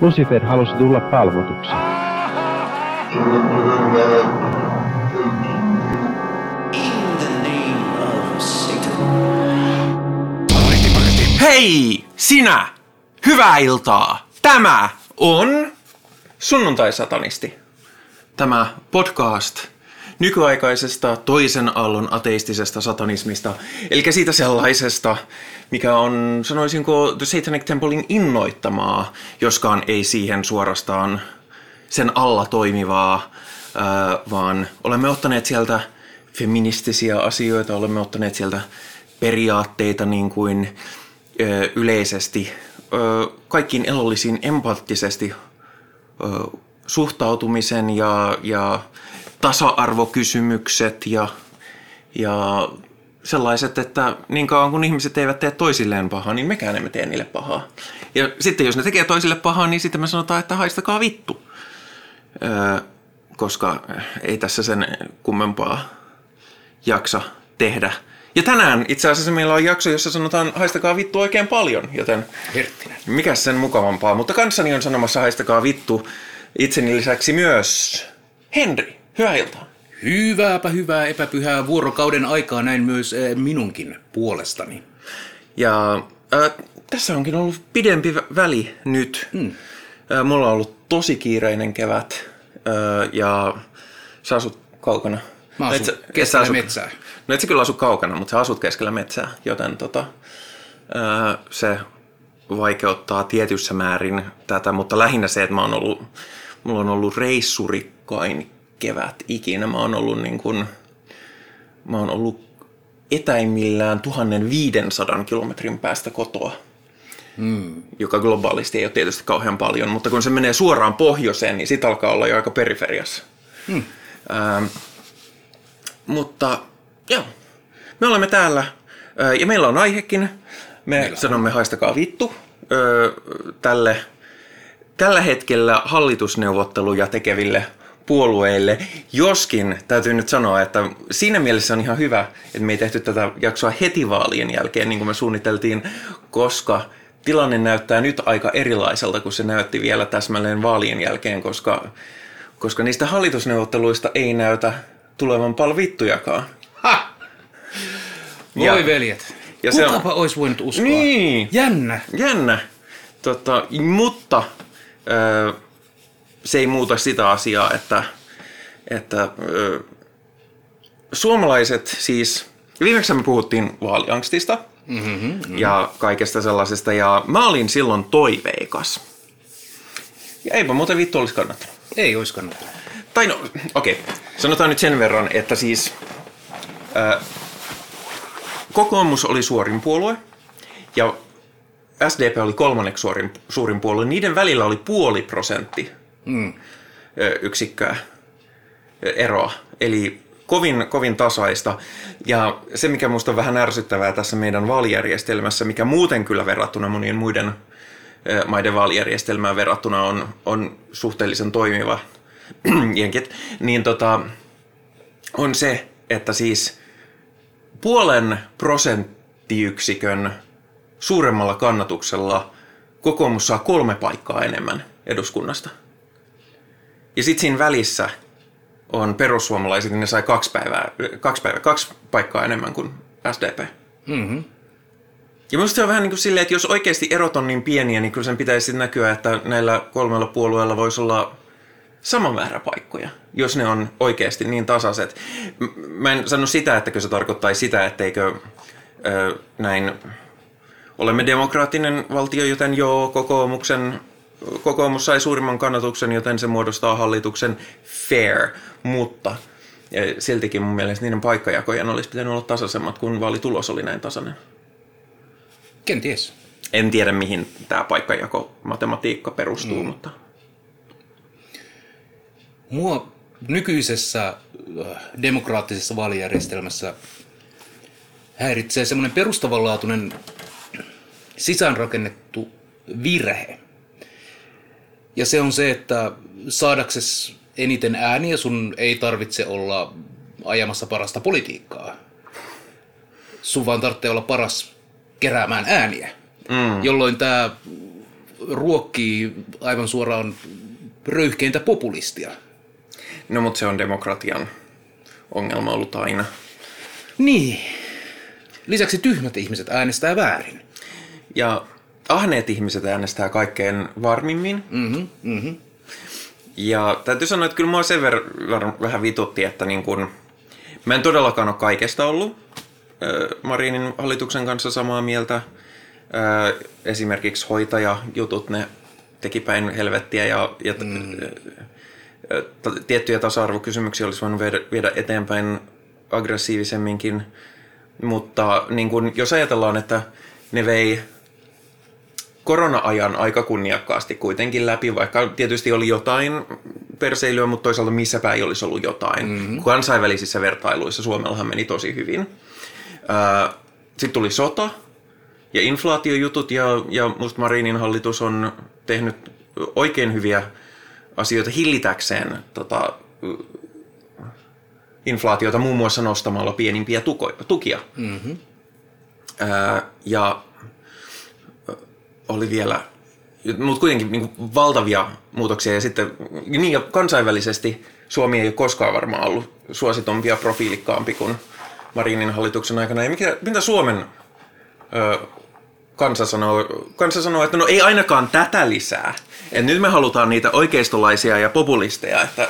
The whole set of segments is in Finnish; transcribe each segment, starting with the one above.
Lucifer halusi tulla palvotuksi. Hei, sinä! Hyvää iltaa! Tämä on Sunnuntai-satanisti. Tämä podcast nykyaikaisesta toisen aallon ateistisesta satanismista, eli siitä sellaisesta, mikä on, sanoisinko, The Satanic Templein innoittamaa, joskaan ei siihen suorastaan sen alla toimivaa, ää, vaan olemme ottaneet sieltä feministisiä asioita, olemme ottaneet sieltä periaatteita niin kuin ö, yleisesti ö, kaikkiin elollisiin empaattisesti suhtautumisen ja, ja tasa-arvokysymykset ja, ja sellaiset, että niin kauan kun ihmiset eivät tee toisilleen pahaa, niin mekään emme tee niille pahaa. Ja sitten jos ne tekee toisille pahaa, niin sitten me sanotaan, että haistakaa vittu. Öö, koska ei tässä sen kummempaa jaksa tehdä. Ja tänään itse asiassa meillä on jakso, jossa sanotaan haistakaa vittu oikein paljon, joten Herttinen. mikä sen mukavampaa. Mutta kanssani on sanomassa haistakaa vittu itseni lisäksi myös Henri. Hyvää iltaa. Hyvääpä hyvää epäpyhää vuorokauden aikaa näin myös äh, minunkin puolestani. Ja äh, tässä onkin ollut pidempi vä- väli nyt. Mm. Äh, mulla on ollut tosi kiireinen kevät äh, ja sä asut kaukana. Mä asun et sä- et sä keskellä asu- metsää. No et sä kyllä asu kaukana, mutta sä asut keskellä metsää, joten tota, äh, se vaikeuttaa tietyssä määrin tätä, mutta lähinnä se, että mä oon ollut, mulla on ollut reissurikkain kevät ikinä. Mä oon ollut niin kuin, mä oon ollut etäimmillään 1500 kilometrin päästä kotoa. Mm. Joka globaalisti ei ole tietysti kauhean paljon, mutta kun se menee suoraan pohjoiseen, niin sit alkaa olla jo aika periferiassa. Mm. Ähm, mutta joo, me olemme täällä ö, ja meillä on aihekin. Me meillä sanomme haistakaa vittu ö, tälle tällä hetkellä hallitusneuvotteluja tekeville puolueille. Joskin täytyy nyt sanoa, että siinä mielessä on ihan hyvä, että me ei tehty tätä jaksoa heti vaalien jälkeen, niin kuin me suunniteltiin, koska tilanne näyttää nyt aika erilaiselta kuin se näytti vielä täsmälleen vaalien jälkeen, koska, koska niistä hallitusneuvotteluista ei näytä tulevan paljon vittujakaan. Ha! Voi Ja- veljet. ja se on- Kukapa olisi voinut uskoa. Niin. Jännä. Jännä. Tota, mutta ö, se ei muuta sitä asiaa, että, että ö, suomalaiset siis, viimeksi me puhuttiin vaaliangstista mm-hmm, mm-hmm. ja kaikesta sellaisesta ja mä olin silloin toiveikas. Ja eipä muuten vittu olisi kannattanut. Ei olisi kannattanut. Tai no, okei, okay. sanotaan nyt sen verran, että siis ää, kokoomus oli suorin puolue ja SDP oli kolmanneksi suorin, suurin puolue. Niiden välillä oli puoli prosentti Mm. yksikköä eroa. Eli kovin, kovin tasaista. Ja se, mikä minusta on vähän ärsyttävää tässä meidän vaalijärjestelmässä, mikä muuten kyllä verrattuna monien muiden maiden vaalijärjestelmään verrattuna on, on suhteellisen toimiva, jenkit, niin tota, on se, että siis puolen prosenttiyksikön suuremmalla kannatuksella kokoomus saa kolme paikkaa enemmän eduskunnasta. Ja sitten siinä välissä on perussuomalaiset, niin ne sai kaksi, päivää, kaksi, päivää, kaksi paikkaa enemmän kuin SDP. Mm-hmm. Ja minusta se on vähän niin kuin silleen, että jos oikeasti erot on niin pieniä, niin kyllä sen pitäisi näkyä, että näillä kolmella puolueella voisi olla sama määrä paikkoja, jos ne on oikeasti niin tasaiset. Mä en sano sitä, että se tarkoittaisi sitä, etteikö ö, näin olemme demokraattinen valtio, joten joo, kokoomuksen, kokoomus sai suurimman kannatuksen, joten se muodostaa hallituksen fair, mutta eh, siltikin mun mielestä niiden paikkajakojen olisi pitänyt olla tasaisemmat, kun vaalitulos oli näin tasainen. Kenties. En tiedä, mihin tämä paikkajako matematiikka perustuu, mm. mutta Mua nykyisessä äh, demokraattisessa vaalijärjestelmässä häiritsee semmoinen perustavanlaatuinen sisäänrakennettu virhe. Ja se on se, että saadakses eniten ääniä sun ei tarvitse olla ajamassa parasta politiikkaa. Sun vaan tarvitsee olla paras keräämään ääniä. Mm. Jolloin tämä ruokkii aivan suoraan röyhkeintä populistia. No mutta se on demokratian ongelma ollut aina. Niin. Lisäksi tyhmät ihmiset äänestää väärin. Ja ahneet ihmiset äänestää kaikkein varmimmin. Mm-hmm, mm-hmm. Ja täytyy sanoa, että kyllä mua sen verran vähän vitutti, että niin kun, mä en todellakaan ole kaikesta ollut Marinin hallituksen kanssa samaa mieltä. Esimerkiksi hoitajajutut, ne teki päin helvettiä ja, ja mm. tiettyjä tasa-arvokysymyksiä olisi voinut viedä, viedä eteenpäin aggressiivisemminkin. Mutta niin kun, jos ajatellaan, että ne vei korona-ajan aika kunniakkaasti kuitenkin läpi, vaikka tietysti oli jotain perseilyä, mutta toisaalta missäpä ei olisi ollut jotain. Mm-hmm. Kansainvälisissä vertailuissa Suomellahan meni tosi hyvin. Sitten tuli sota ja inflaatiojutut ja, ja musta Marinin hallitus on tehnyt oikein hyviä asioita hillitäkseen tota, inflaatiota muun muassa nostamalla pienimpiä tuko, tukia. Mm-hmm. Ää, ja oli vielä, mutta kuitenkin niin valtavia muutoksia ja sitten niin ja kansainvälisesti Suomi ei ole koskaan varmaan ollut suositumpi ja profiilikkaampi kuin Marinin hallituksen aikana. Ja mikä, mitä Suomen ö, kansa sanoo, kansa sanoo, että no ei ainakaan tätä lisää. Et nyt me halutaan niitä oikeistolaisia ja populisteja, että,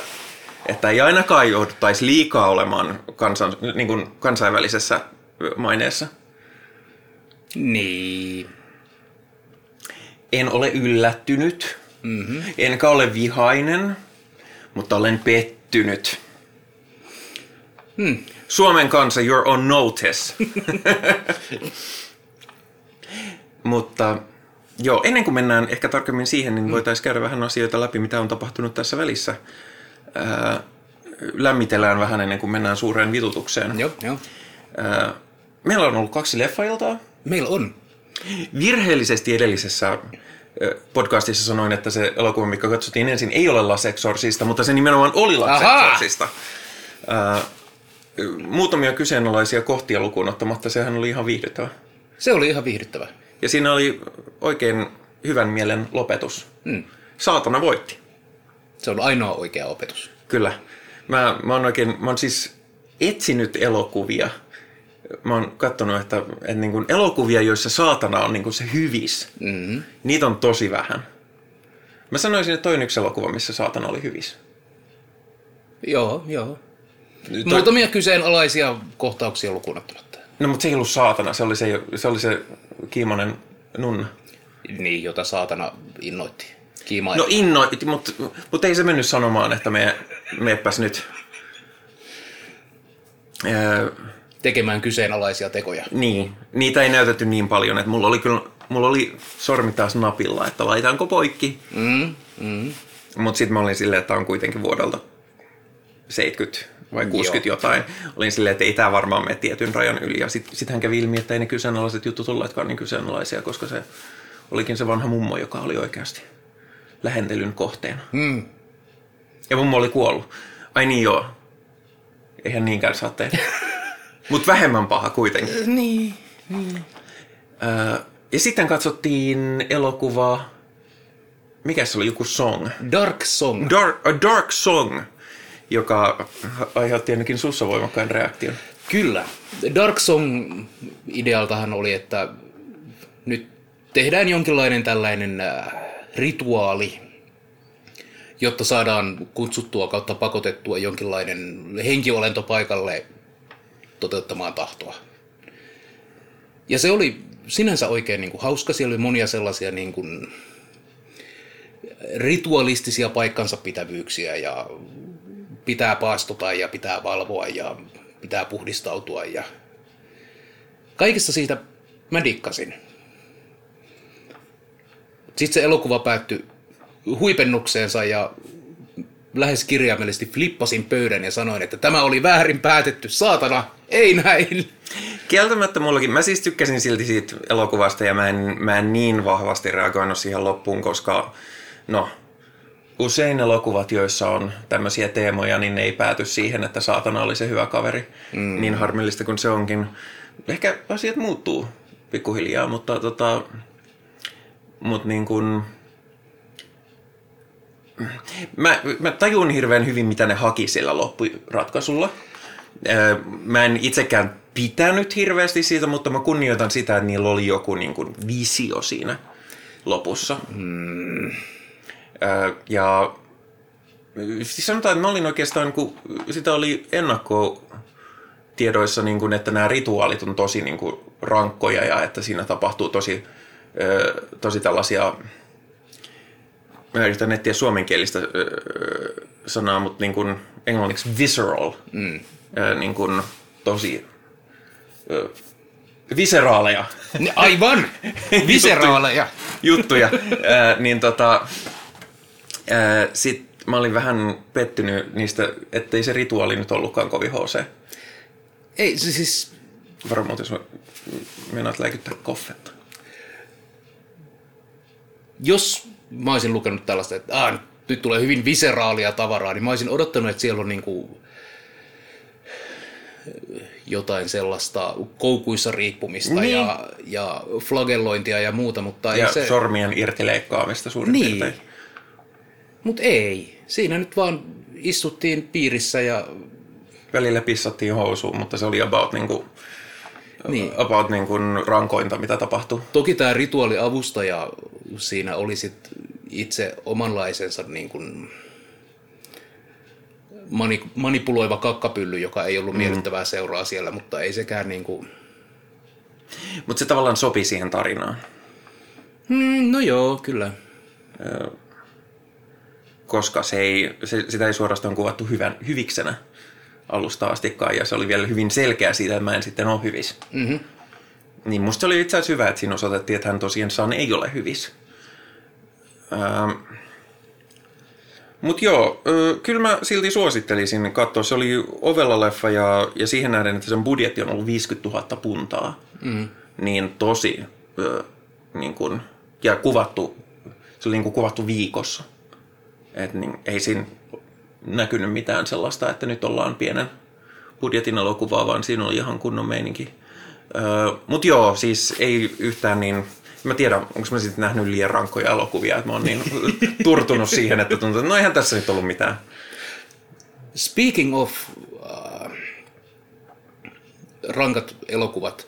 että ei ainakaan jouduttaisi liikaa olemaan kansan, niin kuin kansainvälisessä maineessa. Niin. En ole yllättynyt, mm-hmm. enkä ole vihainen, mutta olen pettynyt. Hmm. Suomen kansa, you're on notice. mutta joo, ennen kuin mennään ehkä tarkemmin siihen, niin voitaisiin käydä vähän asioita läpi, mitä on tapahtunut tässä välissä. Ää, lämmitellään vähän ennen kuin mennään suureen vitutukseen. Joo, joo. Ää, meillä on ollut kaksi leffailtaa. Meillä on. Virheellisesti edellisessä podcastissa sanoin, että se elokuva, mikä katsottiin ensin, ei ole Las Exorcista, mutta se nimenomaan oli Las Exorcista. Ää, muutamia kyseenalaisia kohtia lukuun ottamatta, sehän oli ihan viihdyttävä. Se oli ihan viihdyttävä. Ja siinä oli oikein hyvän mielen lopetus. Hmm. Saatana voitti. Se on ainoa oikea opetus. Kyllä. Mä, mä oon oikein, mä oon siis etsinyt elokuvia. Mä oon katsonut, että, että niin kuin elokuvia, joissa saatana on niin kuin se hyvis, mm-hmm. niitä on tosi vähän. Mä sanoisin, että toinen yksi elokuva, missä saatana oli hyvis. Joo, joo. Muutamia kyseenalaisia kohtauksia lukuun ottamatta. No, mutta se ei ollut saatana, se oli se, se, oli se kiimonen nunna. Niin, jota saatana innoitti. Kiima no innoitti, mutta, mutta ei se mennyt sanomaan, että me, meepäs nyt... Ää, tekemään kyseenalaisia tekoja. Niin, niitä ei näytetty niin paljon, että mulla oli kyllä mulla oli sormi taas napilla, että laitaanko poikki. Mm, mm. Mutta sitten mä olin silleen, että on kuitenkin vuodelta 70 vai 60 Joo. jotain. Olin silleen, että ei tämä varmaan mene tietyn rajan yli. Ja sitten sit hän kävi ilmi, että ei ne kyseenalaiset jutut olleetkaan niin kyseenalaisia, koska se olikin se vanha mummo, joka oli oikeasti lähentelyn kohteena. Mm. Ja mummo oli kuollut. Ai niin joo. Eihän niinkään saa tehdä. Mutta vähemmän paha kuitenkin. Niin, niin. Öö, ja sitten katsottiin elokuvaa, mikä se oli, joku song? Dark Song. Dark, a Dark Song joka aiheutti ainakin sussa voimakkaan reaktion. Kyllä. Dark Song idealtahan oli, että nyt tehdään jonkinlainen tällainen äh, rituaali, jotta saadaan kutsuttua kautta pakotettua jonkinlainen henkiolento paikalle toteuttamaan tahtoa. Ja se oli sinänsä oikein niin kuin hauska. Siellä oli monia sellaisia niin kuin ritualistisia paikkansa pitävyyksiä ja pitää paastota ja pitää valvoa ja pitää puhdistautua ja kaikesta siitä mä dikkasin. Sitten se elokuva päättyi huipennukseensa ja lähes kirjaimellisesti flippasin pöydän ja sanoin, että tämä oli väärin päätetty, saatana, ei näin. Kieltämättä mullakin, mä siis tykkäsin silti siitä elokuvasta ja mä en, mä en niin vahvasti reagoinut siihen loppuun, koska no, usein elokuvat, joissa on tämmöisiä teemoja, niin ne ei pääty siihen, että saatana oli se hyvä kaveri. Mm. Niin harmillista kuin se onkin. Ehkä asiat muuttuu pikkuhiljaa, mutta tota, mut niin kun, mä, mä tajun hirveän hyvin, mitä ne haki sillä loppuratkaisulla. Mä en itsekään pitänyt hirveästi siitä, mutta mä kunnioitan sitä, että niillä oli joku niin kuin, visio siinä lopussa. Mm. Ja siis sanotaan, että mä olin oikeastaan, kun sitä oli ennakkotiedoissa, niin kuin, että nämä rituaalit on tosi niin kuin, rankkoja ja että siinä tapahtuu tosi, tosi tällaisia, mä yritän etsiä suomenkielistä ö, sanaa, mutta niin kuin, englanniksi visceral, mm. ö, niin kuin, tosi ö, viseraaleja Ne- Aivan! Viseraaleja. juttuja, ää, niin tota, ää, sit mä olin vähän pettynyt niistä, ettei se rituaali nyt ollutkaan kovin HC. Ei, se siis... Varmaan jos mä meinaat läikyttää koffetta. Jos mä olisin lukenut tällaista, että ah, nyt tulee hyvin viseraalia tavaraa, niin mä olisin odottanut, että siellä on niinku jotain sellaista koukuissa riippumista Niin. ja, ja flagellointia ja muuta, mutta Ja ei se... sormien irtileikkaamista suurin Niin. piirtein. Mutta ei. Siinä nyt vaan istuttiin piirissä ja Välillä pissattiin housuun, mutta se oli about, niinku, niin. about niinku rankointa, mitä tapahtui. Toki tämä rituaaliavustaja siinä oli sit itse omanlaisensa niin kuin mani, manipuloiva kakkapylly, joka ei ollut mm. miellyttävää seuraa siellä, mutta ei sekään niin kuin... Mutta se tavallaan sopi siihen tarinaan. Mm, no joo, kyllä. koska se ei, se, sitä ei suorastaan kuvattu hyvän, hyviksenä alusta astikaan, ja se oli vielä hyvin selkeä siitä, että mä en sitten ole hyvis. Mm-hmm. Niin musta se oli itse asiassa hyvä, että siinä osoitettiin, että hän tosiaan ei ole hyvis. Ähm. Mutta joo, kyllä mä silti suosittelisin katsoa. Se oli ovella leffa ja, ja siihen nähden, että sen budjetti on ollut 50 000 puntaa. Mm. Niin tosi, ö, niin kun, ja kuvattu, se oli niin kuvattu viikossa. Et niin, ei siinä näkynyt mitään sellaista, että nyt ollaan pienen budjetin elokuvaa, vaan siinä oli ihan kunnon meininki. Öö, Mutta joo, siis ei yhtään niin... Mä tiedän, onko mä sitten nähnyt liian rankkoja elokuvia, että mä oon niin turtunut siihen, että tuntuu, että no eihän tässä nyt ollut mitään. Speaking of äh, rankat elokuvat,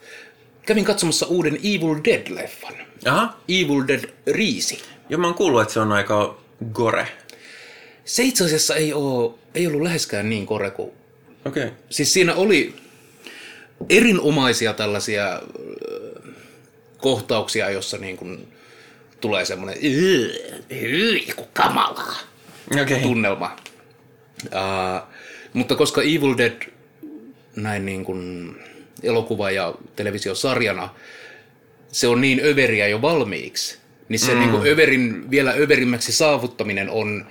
kävin katsomassa uuden Evil Dead-leffan. Aha, Evil Dead Riisi. ja mä oon kuullut, että se on aika gore. Se itse asiassa ei, oo, ei ollut läheskään niin kore kuin Okei. Okay. Siis siinä oli erinomaisia tällaisia ö, kohtauksia, jossa niin kuin tulee semmoinen kamalaa Okei. Okay. tunnelma. Uh, mutta koska Evil Dead näin niin kuin elokuva- ja televisiosarjana, se on niin överiä jo valmiiksi, niin se mm. niin kuin överin, vielä överimmäksi saavuttaminen on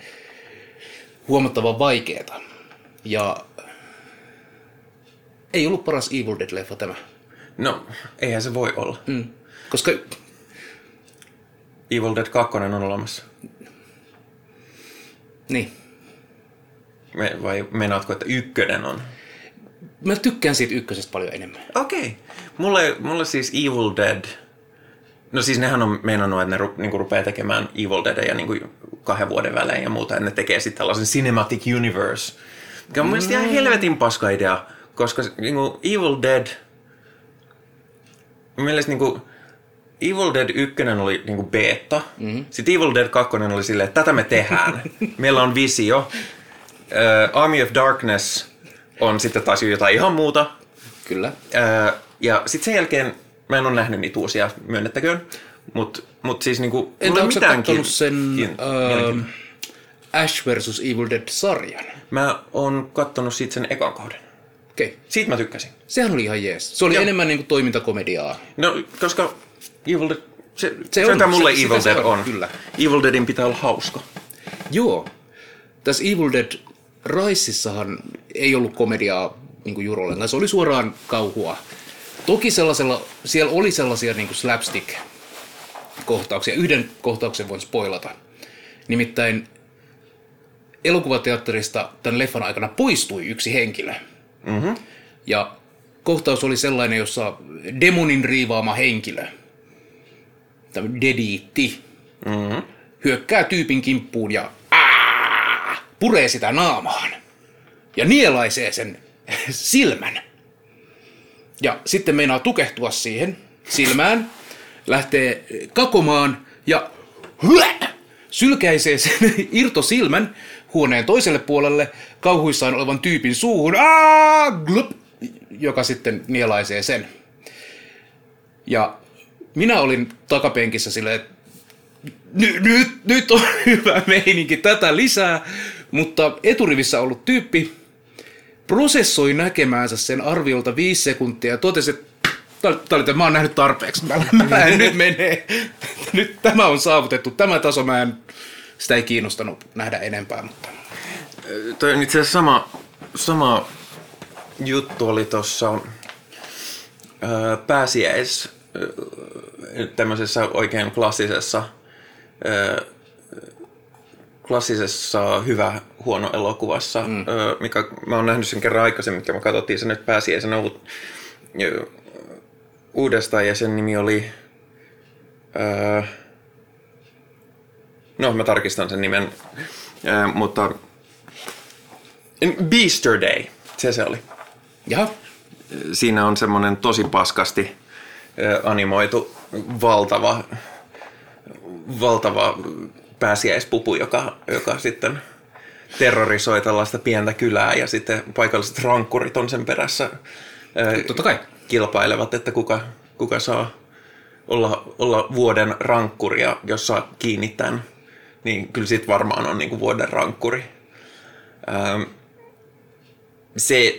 huomattavan vaikeaa. Ja ei ollut paras Evil Dead-leffa tämä. No, eihän se voi olla. Mm. Koska Evil Dead 2 on olemassa. niin, Me, vai meinaatko, että ykkönen on? mä tykkään siitä ykkösestä paljon enemmän. Okei. Okay. Mulle, mulle siis Evil Dead... No siis nehän on meinannut, että ne ru, niinku rupeaa tekemään Evil Deadia niinku kahden vuoden välein ja muuta, että ne tekee sitten tällaisen Cinematic Universe. Mikä on mielestäni ihan helvetin paska idea, koska se- niinku Evil Dead... Mun mielestä niinku Evil Dead 1 oli niinku beta. Mm-hmm. Sitten Evil Dead 2 oli silleen, että tätä me tehdään. Meillä on visio. Uh, Army of Darkness on sitten taas jotain ihan muuta. Kyllä. Ää, ja sitten sen jälkeen, mä en ole nähnyt niitä uusia, myönnettäköön, mutta mut siis niinku, Entä onko mitään kiin- sen kiin- mielenkiintoa. Ash vs. Evil Dead-sarjan? Mä oon kattonut siitä sen ekan kauden. Okei. Okay. Siitä mä tykkäsin. Sehän oli ihan jees. Se oli Joo. enemmän niin kuin toimintakomediaa. No, koska Evil Dead, se, se, Se se on, mitä mulle se- Evil se Dead on, on. kyllä. Evil Deadin pitää olla hauska. Joo. Tässä Evil Dead Riseissahan ei ollut komediaa niin ollenkaan. Se oli suoraan kauhua. Toki sellaisella, siellä oli sellaisia niin kuin slapstick-kohtauksia. Yhden kohtauksen voin spoilata. Nimittäin elokuvateatterista tämän leffan aikana poistui yksi henkilö. Mm-hmm. Ja kohtaus oli sellainen, jossa demonin riivaama henkilö, tämä dediitti, Mm-hmm. hyökkää tyypin kimppuun ja aa, puree sitä naamaan ja nielaisee sen silmän. Ja sitten meinaa tukehtua siihen silmään, lähtee kakomaan ja sylkäisee sen irtosilmän huoneen toiselle puolelle kauhuissaan olevan tyypin suuhun, Aa, glup, joka sitten nielaisee sen. Ja minä olin takapenkissä silleen, että nyt, nyt, nyt on hyvä meininki, tätä lisää. Mutta eturivissä ollut tyyppi prosessoi näkemäänsä sen arviolta viisi sekuntia ja totesi, että Tää oli, mä oon nähnyt tarpeeksi, mä, mä en nyt menee. Nyt tämä on saavutettu, tämä taso, mä en, sitä ei kiinnostanut nähdä enempää, mutta... Toi on itse asiassa sama, sama juttu oli tuossa pääsiäis tämmöisessä oikein klassisessa klassisessa hyvä huono elokuvassa, mm. mikä mä oon nähnyt sen kerran aikaisemmin, mikä mä katsottiin sen nyt pääsiäisenä uudestaan ja sen nimi oli no mä tarkistan sen nimen, mutta Beaster Day, se se oli. Jaha. Siinä on semmoinen tosi paskasti animoitu valtava, valtava pääsiäispupu, joka, joka sitten terrorisoi tällaista pientä kylää ja sitten paikalliset rankkurit on sen perässä Totta kai. Kilpailevat, että kuka, kuka saa olla, olla vuoden rankkuri ja jos saa kiinni tämän, niin kyllä sit varmaan on niin kuin vuoden rankkuri. Ähm, se,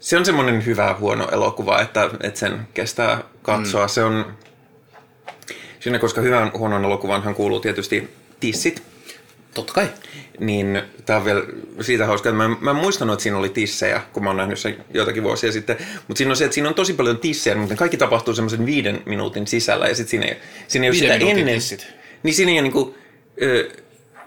se on semmoinen hyvä huono elokuva, että, että sen kestää katsoa. Mm. Se on, siinä koska hyvän huonon elokuvanhan kuuluu tietysti tissit, Totta kai. niin tämä on vielä siitä hauska, että mä, mä en muistanut, että siinä oli tissejä, kun mä oon nähnyt sen joitakin vuosia sitten. Mutta siinä on se, että siinä on tosi paljon tissejä, mutta kaikki tapahtuu semmoisen viiden minuutin sisällä ja sitten siinä, ei- siinä ei ole sitä ennen. tissit. Niin siinä ei ole, niinku, ö,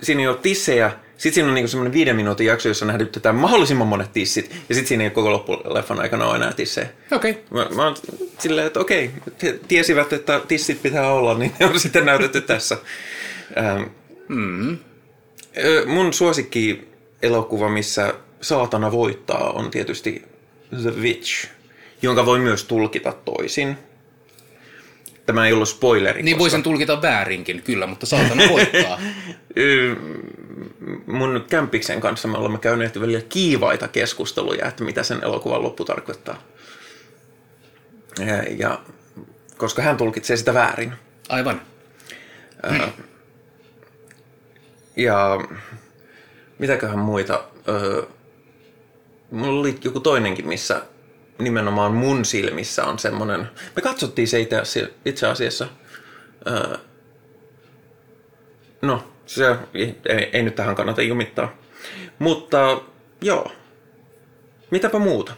siinä ei ole tissejä, sitten siinä on niinku semmoinen viiden minuutin jakso, jossa nähdytetään mahdollisimman monet tissit, ja sitten siinä ei koko loppuleffan aikana ole enää tissejä. Okei. Okay. Mä, mä oon silleen, että okei, te tiesivät, että tissit pitää olla, niin ne on sitten näytetty tässä. Ähm, Mm. Mun suosikki elokuva, missä saatana voittaa, on tietysti The Witch, jonka voi myös tulkita toisin. Tämä ei ollut spoileri. Niin koska- voisin tulkita väärinkin, kyllä, mutta saatana voittaa. Mun kämpiksen kanssa me olemme käyneet välillä kiivaita keskusteluja, että mitä sen elokuvan loppu tarkoittaa. Ja, ja koska hän tulkitsee sitä väärin. Aivan. Ja mitäköhän muita? Öö, mulla oli joku toinenkin, missä nimenomaan mun silmissä on semmoinen... Me katsottiin se itse asia- itse asiassa. Öö, no, se ei, ei, ei nyt tähän kannata jumittaa. Mutta joo, mitäpä muuta?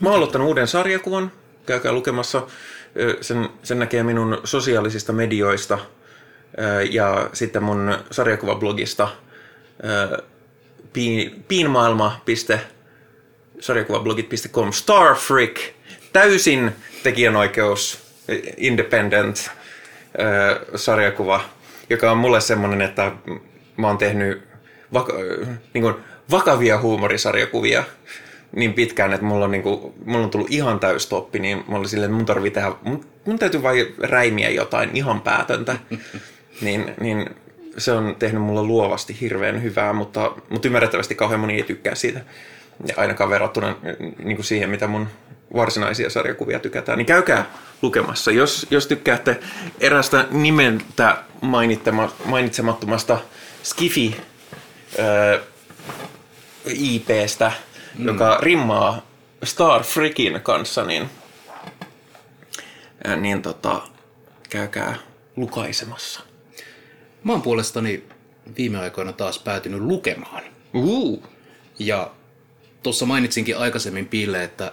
Mä oon aloittanut uuden sarjakuvan. Käykää lukemassa. Sen, sen näkee minun sosiaalisista medioista ja sitten mun sarjakuvablogista piinmaailma.sarjakuvablogit.com Starfreak, täysin tekijänoikeus, independent sarjakuva, joka on mulle semmonen, että mä oon tehnyt vaka- niin kuin vakavia huumorisarjakuvia niin pitkään, että mulla on, niin kuin, mulla on tullut ihan täystoppi, niin mä olin silleen, että mun tarvii tehdä, mun, mun täytyy vain räimiä jotain ihan päätöntä. Niin, niin se on tehnyt mulle luovasti hirveän hyvää, mutta, mutta ymmärrettävästi kauhean moni ei tykkää siitä. Ja ainakaan verrattuna niin kuin siihen, mitä mun varsinaisia sarjakuvia tykätään, niin käykää lukemassa. Jos, jos tykkäätte erästä nimeltä mainittama, mainitsemattomasta Skifi IPstä, mm. joka rimmaa Star Freakin kanssa, niin, niin tota, käykää lukaisemassa. Mä oon puolestani viime aikoina taas päätynyt lukemaan. Uh. Ja tuossa mainitsinkin aikaisemmin Piille, että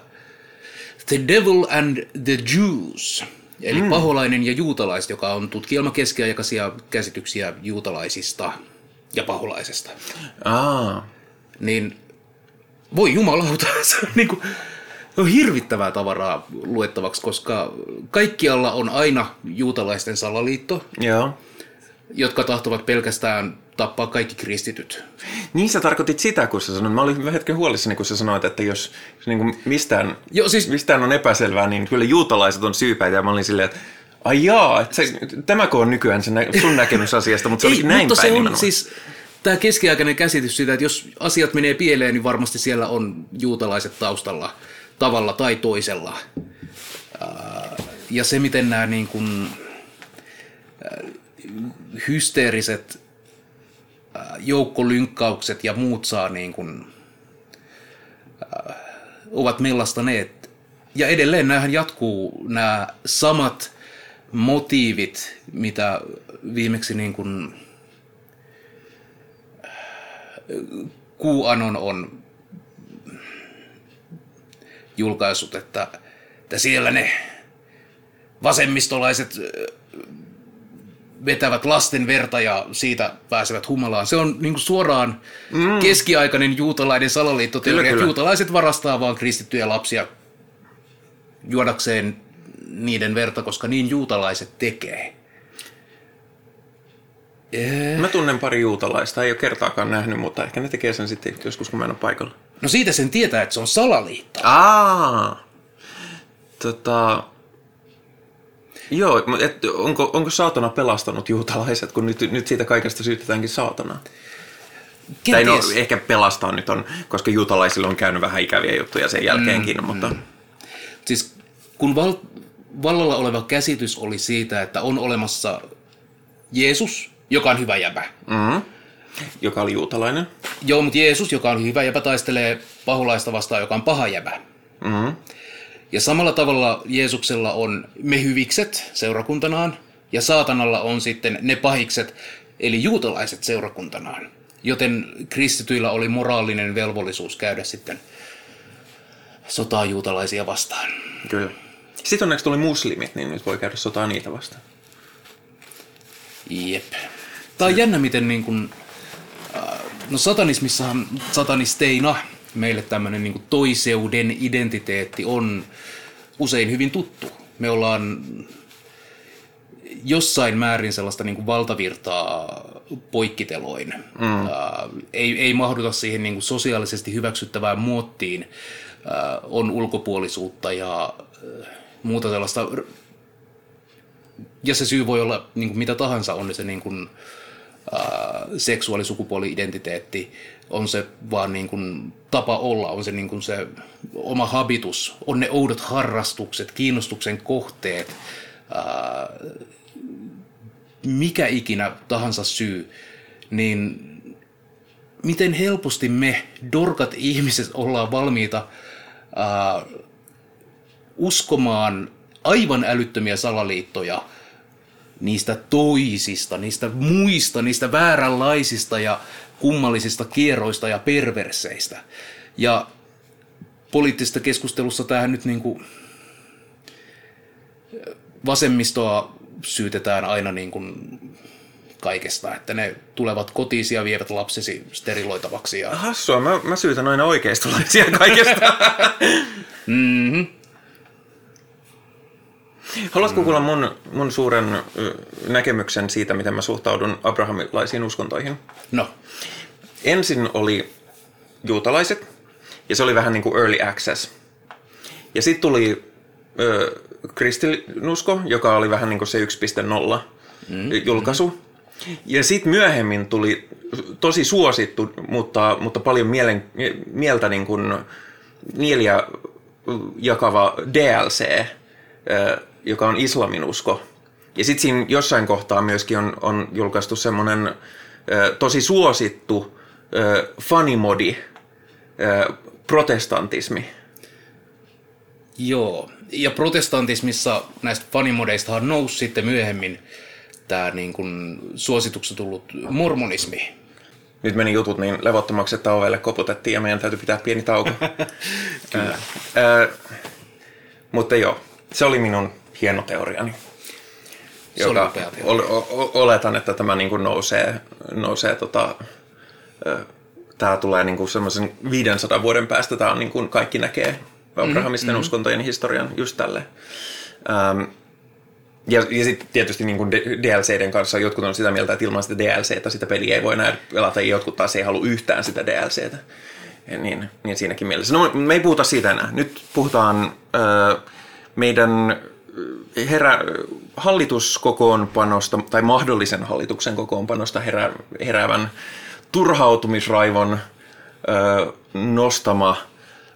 The Devil and the Jews, eli mm. paholainen ja juutalaiset, joka on tutkielma keskiaikaisia käsityksiä juutalaisista ja paholaisesta. Aa. Niin voi jumalauta, se on, niin kuin, on hirvittävää tavaraa luettavaksi, koska kaikkialla on aina juutalaisten salaliitto. Joo. Jotka tahtovat pelkästään tappaa kaikki kristityt. Niin sä tarkoitit sitä, kun sä sanoit. Mä olin hetken huolissani, kun sä sanoit, että jos, niin kuin mistään, Joo, siis- mistään on epäselvää, niin kyllä juutalaiset on syypäitä. Ja mä olin silleen, että ai jaa, että se, tämäkö on nykyään se nä- sun näkemys asiasta, mutta se olikin näin mutta päin se on nimenomaan. siis tämä keskiaikainen käsitys siitä, että jos asiat menee pieleen, niin varmasti siellä on juutalaiset taustalla tavalla tai toisella. Ja se, miten nämä niin kuin, hysteeriset ää, joukkolynkkaukset ja muut saa niin kuin, ää, ovat mellastaneet. Ja edelleen näähän jatkuu nämä samat motiivit, mitä viimeksi niin kuin QAnon on julkaissut, että, että siellä ne vasemmistolaiset vetävät lasten verta ja siitä pääsevät humalaan. Se on niin kuin suoraan mm. keskiaikainen juutalainen salaliittoteoria. Kyllä, että kyllä. Juutalaiset varastaa vaan kristittyjä lapsia juodakseen niiden verta, koska niin juutalaiset tekee. Eh, Mä tunnen pari juutalaista, ei ole kertaakaan nähnyt, mutta ehkä ne tekee sen sitten joskus, kun mä en ole paikalla. No siitä sen tietää, että se on salaliitto. Aa, tota... Joo, mutta et, onko, onko saatana pelastanut juutalaiset, kun nyt, nyt siitä kaikesta syytetäänkin saatanaa? Tai no, Kenties. ehkä pelastaa nyt on, koska juutalaisille on käynyt vähän ikäviä juttuja sen jälkeenkin, mm, mutta... Siis kun val- vallalla oleva käsitys oli siitä, että on olemassa Jeesus, joka on hyvä jäbä. Mm, joka oli juutalainen. Joo, mutta Jeesus, joka on hyvä jäbä, taistelee paholaista vastaan, joka on paha jäbä. Mm, Ja samalla tavalla Jeesuksella on me hyvikset seurakuntanaan, ja saatanalla on sitten ne pahikset, eli juutalaiset seurakuntanaan. Joten kristityillä oli moraalinen velvollisuus käydä sitten sotaa juutalaisia vastaan. kyllä. Sitten onneksi tuli muslimit, niin nyt voi käydä sotaa niitä vastaan. Jep. Tämä on jännä, miten niin kuin, äh, no satanismissahan satanisteina meille tämmöinen niin toiseuden identiteetti on usein hyvin tuttu. Me ollaan jossain määrin sellaista niin kuin valtavirtaa poikkiteloin. Mm. Äh, ei, ei mahduta siihen niin kuin sosiaalisesti hyväksyttävään muottiin. Äh, on ulkopuolisuutta ja äh, muuta sellaista ja se syy voi olla niin kuin mitä tahansa, on se niin kuin, ää, seksuaalisukupuoli-identiteetti, on se vaan niin kuin tapa olla, on se niin kuin se oma habitus, on ne oudot harrastukset, kiinnostuksen kohteet, ää, mikä ikinä tahansa syy, niin miten helposti me dorkat ihmiset ollaan valmiita ää, uskomaan aivan älyttömiä salaliittoja niistä toisista, niistä muista, niistä vääränlaisista ja kummallisista kierroista ja perverseistä. Ja poliittisessa keskustelussa tähän nyt niin kuin vasemmistoa syytetään aina niin kuin kaikesta, että ne tulevat kotiisi ja vievät lapsesi steriloitavaksi. Ja... Hassua, mä, mä syytän aina oikeistolaisia kaikesta. Mm-hmm. Haluatko kuulla mun, mun suuren näkemyksen siitä, miten mä suhtaudun abrahamilaisiin uskontoihin? No, Ensin oli juutalaiset, ja se oli vähän niin kuin early access. Ja sitten tuli ö, kristinusko, joka oli vähän niin kuin se 1.0 mm, julkaisu. Ja sitten myöhemmin tuli tosi suosittu, mutta, mutta paljon mielen, mieltä niin kuin mieliä jakava DLC, joka on islaminusko. Ja sitten siinä jossain kohtaa myöskin on, on julkaistu semmoinen tosi suosittu ö, fanimodi, ö, protestantismi. Joo, ja protestantismissa näistä fanimodeista nousi sitten myöhemmin tämä niin kuin suosituksi tullut mormonismi. Nyt meni jutut niin levottomaksi, että ovelle koputettiin ja meidän täytyy pitää pieni tauko. Ää, ää, mutta joo, se oli minun hieno teoriani. Joka, teoria. ol, o, oletan, että tämä niin kuin nousee, nousee tota, tämä tulee niin kuin semmoisen 500 vuoden päästä, tämä on niin kuin kaikki näkee abrahamisten mm, uskontojen historian just tälle. Ähm, ja, ja sitten tietysti niin kuin DLCiden kanssa jotkut on sitä mieltä, että ilman sitä DLCtä sitä peliä ei voi enää pelata, ja jotkut taas ei halua yhtään sitä DLCtä. Ja niin, niin siinäkin mielessä. No me ei puhuta siitä enää. Nyt puhutaan ö, meidän herä, hallituskokoonpanosta, tai mahdollisen hallituksen kokoonpanosta herä, heräävän turhautumisraivon ö, nostama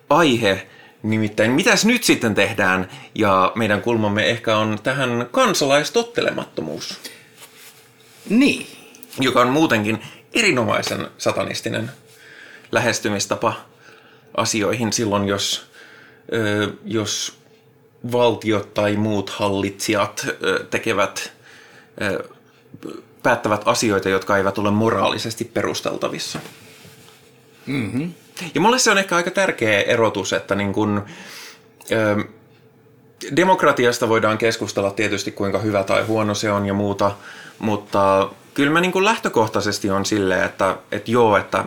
aihe, Nimittäin, mitäs nyt sitten tehdään? Ja meidän kulmamme ehkä on tähän kansalaistottelemattomuus. Niin. Joka on muutenkin erinomaisen satanistinen lähestymistapa asioihin silloin, jos, ö, jos valtiot tai muut hallitsijat tekevät, päättävät asioita, jotka eivät ole moraalisesti perusteltavissa. Mm-hmm. Ja mulle se on ehkä aika tärkeä erotus, että niin kun, ö, demokratiasta voidaan keskustella tietysti kuinka hyvä tai huono se on ja muuta, mutta kyllä mä niin kun lähtökohtaisesti on silleen, että, että joo, että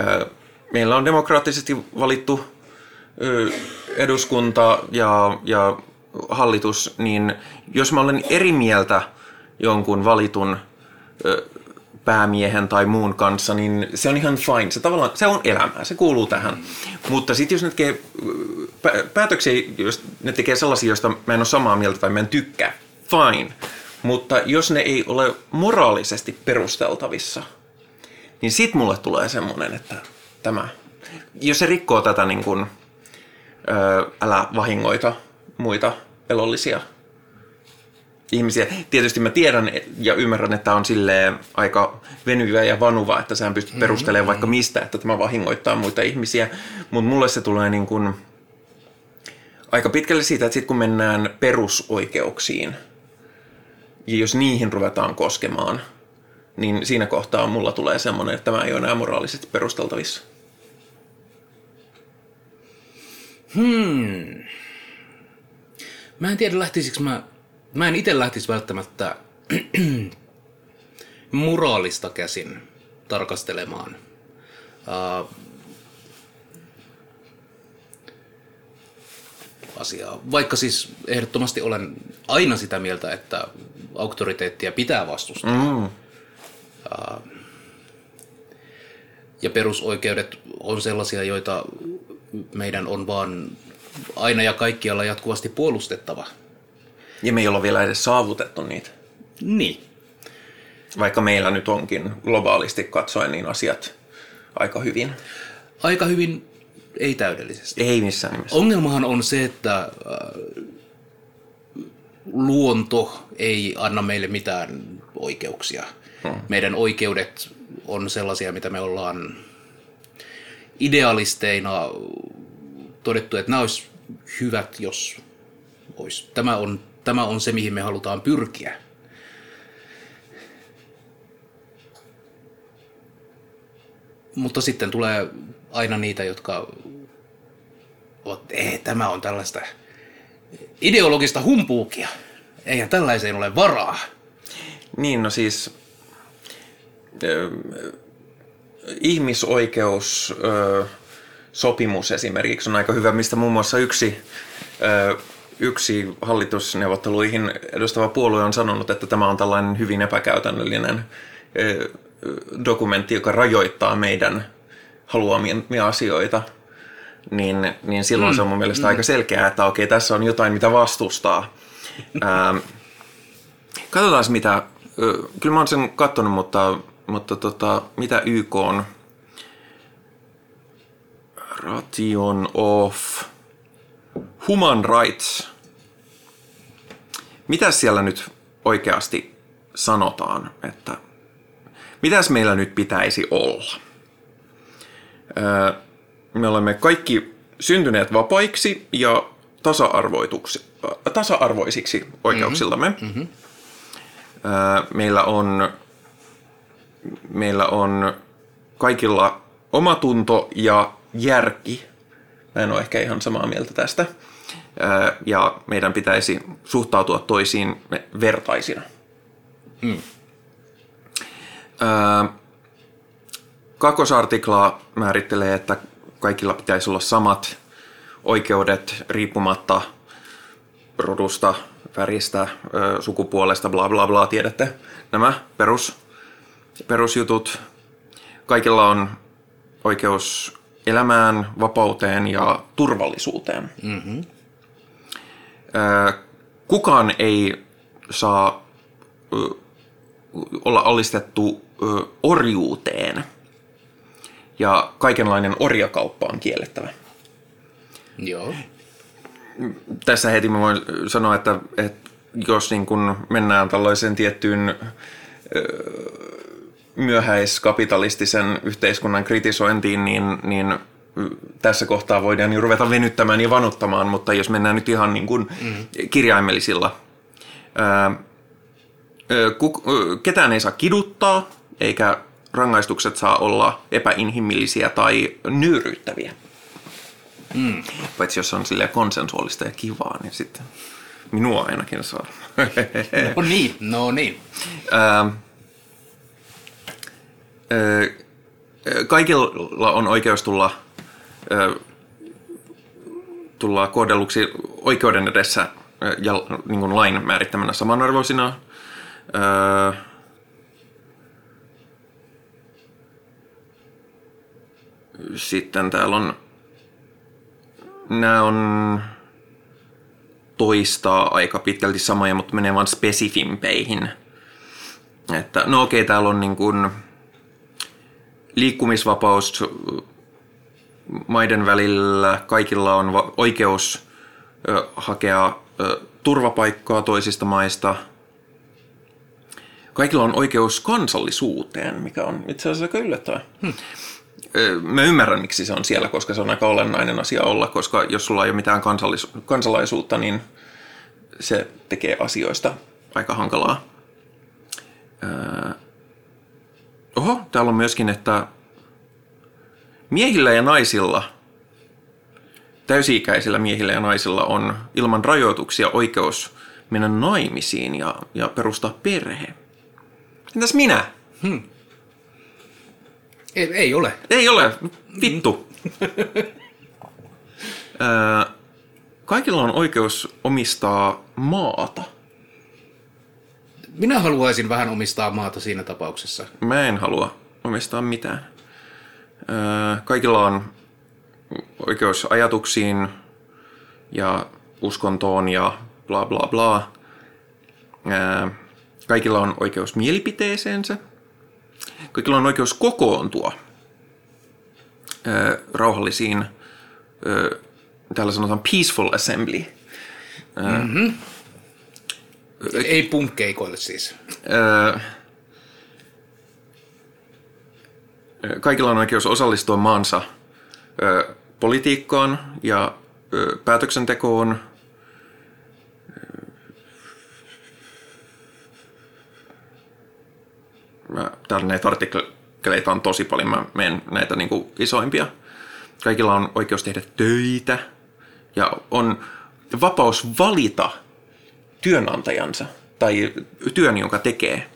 ö, meillä on demokraattisesti valittu eduskunta ja, ja hallitus, niin jos mä olen eri mieltä jonkun valitun päämiehen tai muun kanssa, niin se on ihan fine. Se, tavallaan, se on elämää, se kuuluu tähän. Mutta sitten jos ne tekee päätöksiä, jos ne tekee sellaisia, joista mä en ole samaa mieltä tai mä en tykkää, fine. Mutta jos ne ei ole moraalisesti perusteltavissa, niin sit mulle tulee semmoinen, että tämä, jos se rikkoo tätä niin kuin, ö, älä vahingoita muita elollisia ihmisiä. Tietysti mä tiedän ja ymmärrän, että on sille aika venyvä ja vanuva, että sä pystyt perustelemaan mm-hmm. vaikka mistä, että tämä vahingoittaa muita ihmisiä. Mutta mulle se tulee niin kuin aika pitkälle siitä, että sitten kun mennään perusoikeuksiin, ja jos niihin ruvetaan koskemaan, niin siinä kohtaa mulla tulee semmoinen, että tämä ei ole enää moraalisesti perusteltavissa. Hmm. Mä en tiedä, lähtisikö mä mä en itse lähtisi välttämättä moraalista käsin tarkastelemaan. Uh, asiaa. Vaikka siis ehdottomasti olen aina sitä mieltä, että auktoriteettia pitää vastustaa. Mm. Uh, ja perusoikeudet on sellaisia, joita meidän on vaan aina ja kaikkialla jatkuvasti puolustettava. Ja me ei olla vielä edes saavutettu niitä. Niin. Vaikka meillä nyt onkin globaalisti katsoen niin asiat aika hyvin. Aika hyvin, ei täydellisesti. Ei missään nimessä. Ongelmahan on se, että äh, luonto ei anna meille mitään oikeuksia. Hmm. Meidän oikeudet on sellaisia, mitä me ollaan idealisteina todettu, että nämä olisi hyvät, jos olisi. Tämä on tämä on se, mihin me halutaan pyrkiä. Mutta sitten tulee aina niitä, jotka ovat, ei, tämä on tällaista ideologista humpuukia. Eihän tällaiseen ole varaa. Niin, no siis ihmisoikeus sopimus esimerkiksi on aika hyvä, mistä muun muassa yksi yksi hallitusneuvotteluihin edustava puolue on sanonut, että tämä on tällainen hyvin epäkäytännöllinen dokumentti, joka rajoittaa meidän haluamia asioita, niin, niin silloin mm. se on mun mielestä mm. aika selkeää, että okei, tässä on jotain, mitä vastustaa. Katsotaan mitä, kyllä mä oon sen katsonut, mutta, mutta tota, mitä YK on Ration of Human Rights. Mitä siellä nyt oikeasti sanotaan, että mitäs meillä nyt pitäisi olla? me olemme kaikki syntyneet vapaiksi ja tasa-arvoisiksi oikeuksillamme. Mm-hmm. mm-hmm. meillä on meillä on kaikilla omatunto ja järki. Mä en ole ehkä ihan samaa mieltä tästä ja meidän pitäisi suhtautua toisiin vertaisina. Mm. Kakkosartikla määrittelee, että kaikilla pitäisi olla samat oikeudet riippumatta rodusta, väristä, sukupuolesta, bla bla bla, tiedätte nämä perus, perusjutut. Kaikilla on oikeus elämään, vapauteen ja turvallisuuteen. Mm-hmm. Kukaan ei saa olla alistettu orjuuteen ja kaikenlainen orjakauppa on kiellettävä. Joo. Tässä heti mä voin sanoa, että, että jos niin kun mennään tällaiseen tiettyyn myöhäiskapitalistisen yhteiskunnan kritisointiin, niin, niin tässä kohtaa voidaan niin ruveta venyttämään ja vanuttamaan, mutta jos mennään nyt ihan niin kuin mm. kirjaimellisilla. Ää, kuk, ketään ei saa kiduttaa, eikä rangaistukset saa olla epäinhimillisiä tai nöyryyttäviä. Mm. Paitsi jos on sille konsensuaalista ja kivaa, niin sitten minua ainakin saa. no niin, no niin. Ää, kaikilla on oikeus tulla, tulla kohdelluksi oikeuden edessä ja niin kuin lain määrittämänä samanarvoisina. Sitten täällä on, nämä on toistaa aika pitkälti samoja, mutta menee vaan spesifimpeihin. Että no okei, täällä on niin kuin, liikkumisvapaus maiden välillä, kaikilla on oikeus hakea turvapaikkaa toisista maista. Kaikilla on oikeus kansallisuuteen, mikä on itse asiassa aika yllättävää. Hmm. Mä ymmärrän, miksi se on siellä, koska se on aika olennainen asia olla, koska jos sulla ei ole mitään kansallis- kansalaisuutta, niin se tekee asioista aika hankalaa. Oho, täällä on myöskin, että miehillä ja naisilla, täysi-ikäisillä miehillä ja naisilla on ilman rajoituksia oikeus mennä naimisiin ja, ja perustaa perhe. Entäs minä? Hmm. Ei, ei ole. Ei ole. Vittu. kaikilla on oikeus omistaa maata. Minä haluaisin vähän omistaa maata siinä tapauksessa. Mä en halua omistaa mitään. Kaikilla on oikeus ajatuksiin ja uskontoon ja bla bla bla. Kaikilla on oikeus mielipiteeseensä. Kaikilla on oikeus kokoontua rauhallisiin, täällä sanotaan peaceful assembly. Mm-hmm. Ei punkkeikoille siis. kaikilla on oikeus osallistua maansa politiikkaan ja päätöksentekoon. Mä, täällä näitä artikkeleita on tosi paljon, mä menen näitä niin kuin isoimpia. Kaikilla on oikeus tehdä töitä ja on vapaus valita työnantajansa tai työn, jonka tekee.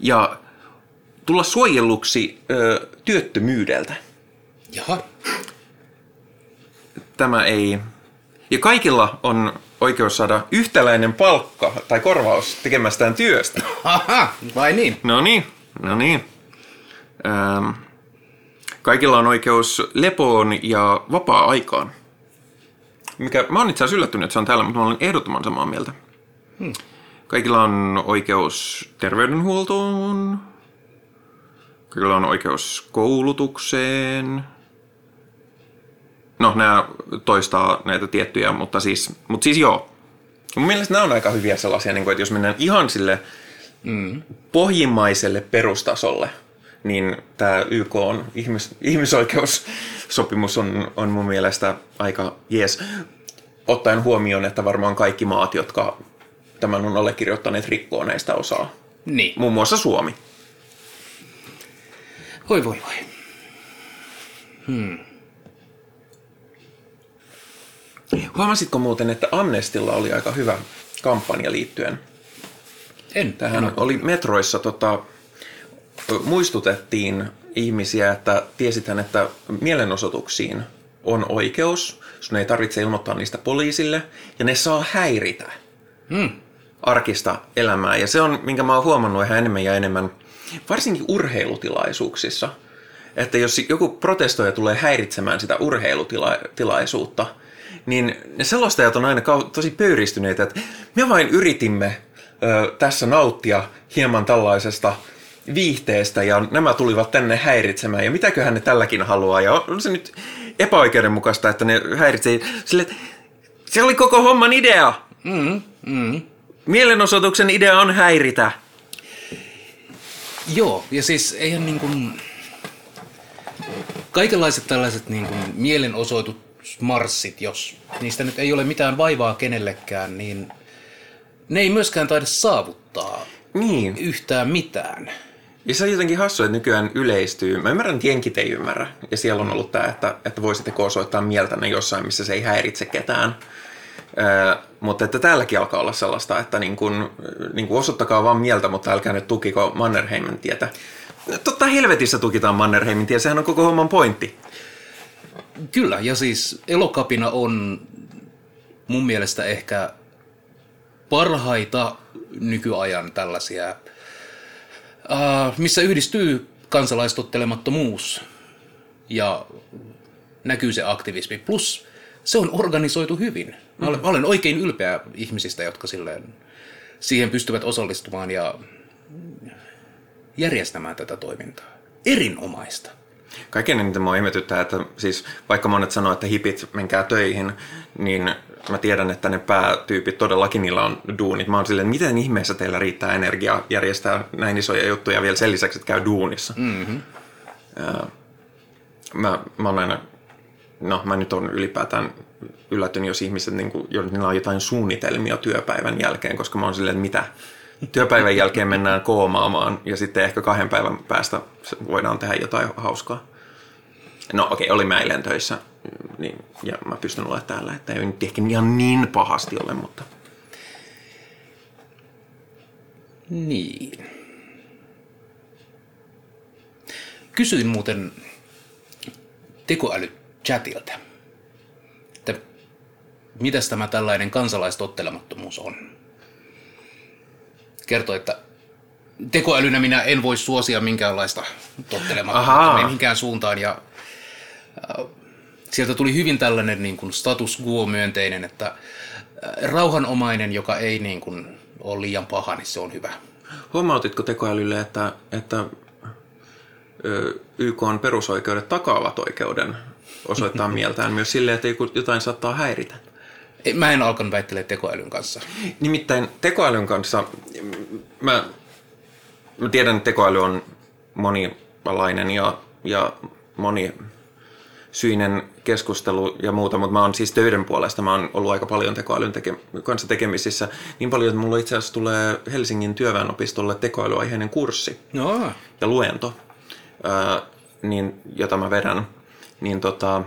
Ja tulla suojelluksi ö, työttömyydeltä. Jaha. Tämä ei... Ja kaikilla on oikeus saada yhtäläinen palkka tai korvaus tekemästään työstä. Aha, vai niin? No niin, no niin. Kaikilla on oikeus lepoon ja vapaa-aikaan. Mikä, mä oon itse asiassa yllättynyt, että se on täällä, mutta mä olen ehdottoman samaa mieltä. Hmm. Kaikilla on oikeus terveydenhuoltoon, Kyllä on oikeus koulutukseen. No, nämä toistaa näitä tiettyjä, mutta siis, mutta siis joo. Mun mielestä nämä on aika hyviä sellaisia, niin kuin, että jos mennään ihan sille mm. pohjimmaiselle perustasolle, niin tämä YK on ihmis, ihmisoikeussopimus on, on mun mielestä aika jees. Ottaen huomioon, että varmaan kaikki maat, jotka tämän on allekirjoittaneet, rikkoo näistä osaa. Niin. Muun muassa Suomi. Voi voi voi. Hmm. Huomasitko muuten, että Amnestilla oli aika hyvä kampanja liittyen? En. Tähän en oli metroissa, tota, muistutettiin ihmisiä, että tiesitään, että mielenosoituksiin on oikeus, sun ei tarvitse ilmoittaa niistä poliisille, ja ne saa häiritä Hmm. arkista elämää. Ja se on, minkä mä oon huomannut ihan enemmän ja enemmän, varsinkin urheilutilaisuuksissa, että jos joku protestoija tulee häiritsemään sitä urheilutilaisuutta, niin ne selostajat on aina tosi pöyristyneitä, että me vain yritimme ö, tässä nauttia hieman tällaisesta viihteestä ja nämä tulivat tänne häiritsemään ja mitäköhän ne tälläkin haluaa ja on se nyt epäoikeudenmukaista, että ne häiritsee sille, se oli koko homman idea. Mm, mm. Mielenosoituksen idea on häiritä. Joo, ja siis eihän niin kuin... Kaikenlaiset tällaiset niin kuin mielenosoitusmarssit, jos niistä nyt ei ole mitään vaivaa kenellekään, niin ne ei myöskään taida saavuttaa Niin. yhtään mitään. Ja se on jotenkin hassu, että nykyään yleistyy. Mä ymmärrän, että jenkit ei ymmärrä. Ja siellä on ollut tämä, että, että voisitteko osoittaa mieltänne jossain, missä se ei häiritse ketään. Öö, mutta että täälläkin alkaa olla sellaista, että niin kun, niin kun osoittakaa vaan mieltä, mutta älkää nyt tukiko Mannerheimin tietä. Totta helvetissä tukitaan Mannerheimin tie, sehän on koko homman pointti. Kyllä, ja siis elokapina on mun mielestä ehkä parhaita nykyajan tällaisia, missä yhdistyy kansalaistottelemattomuus ja näkyy se aktivismi. Plus se on organisoitu hyvin. Mä olen, mä olen oikein ylpeä ihmisistä, jotka silleen siihen pystyvät osallistumaan ja järjestämään tätä toimintaa. Erinomaista. Kaiken eniten mua ihmetyttää, että siis vaikka monet sanoo, että hipit menkää töihin, niin mä tiedän, että ne päätyypit todellakin niillä on duunit. Mä oon silleen, miten ihmeessä teillä riittää energiaa järjestää näin isoja juttuja vielä sen lisäksi, että käy duunissa. Mm-hmm. Mä, mä oon aina, no mä nyt on ylipäätään yllättynyt, jos ihmiset, niin kuin, jos niillä on jotain suunnitelmia työpäivän jälkeen, koska mä oon silleen, mitä, työpäivän jälkeen mennään koomaamaan ja sitten ehkä kahden päivän päästä voidaan tehdä jotain hauskaa. No okei, okay, oli mä eilen töissä niin, ja mä pystyn olemaan täällä, että ei nyt ehkä ihan niin pahasti ole, mutta Niin. Kysyin muuten tekoälychatilta, että mitäs tämä tällainen kansalaistottelemattomuus on. Kertoi, että tekoälynä minä en voi suosia minkäänlaista tottelemattomuutta mihinkään suuntaan. Ja, äh, sieltä tuli hyvin tällainen niin kuin status quo-myönteinen, että äh, rauhanomainen, joka ei niin kuin ole liian paha, niin se on hyvä. huomautitko tekoälylle, että, että ö, YK on perusoikeudet takaavat oikeuden osoittaa mieltään myös sille, että jotain saattaa häiritä? Mä en alkanut väittelee tekoälyn kanssa. Nimittäin tekoälyn kanssa, mä, mä tiedän, että tekoäly on monialainen ja, ja moni syinen keskustelu ja muuta, mutta mä oon siis töiden puolesta, mä oon ollut aika paljon tekoälyn teke- kanssa tekemisissä. Niin paljon, että mulla itse asiassa tulee Helsingin työväenopistolle tekoälyaiheinen kurssi No, ja luento, ää, niin, jota mä vedän, niin tota,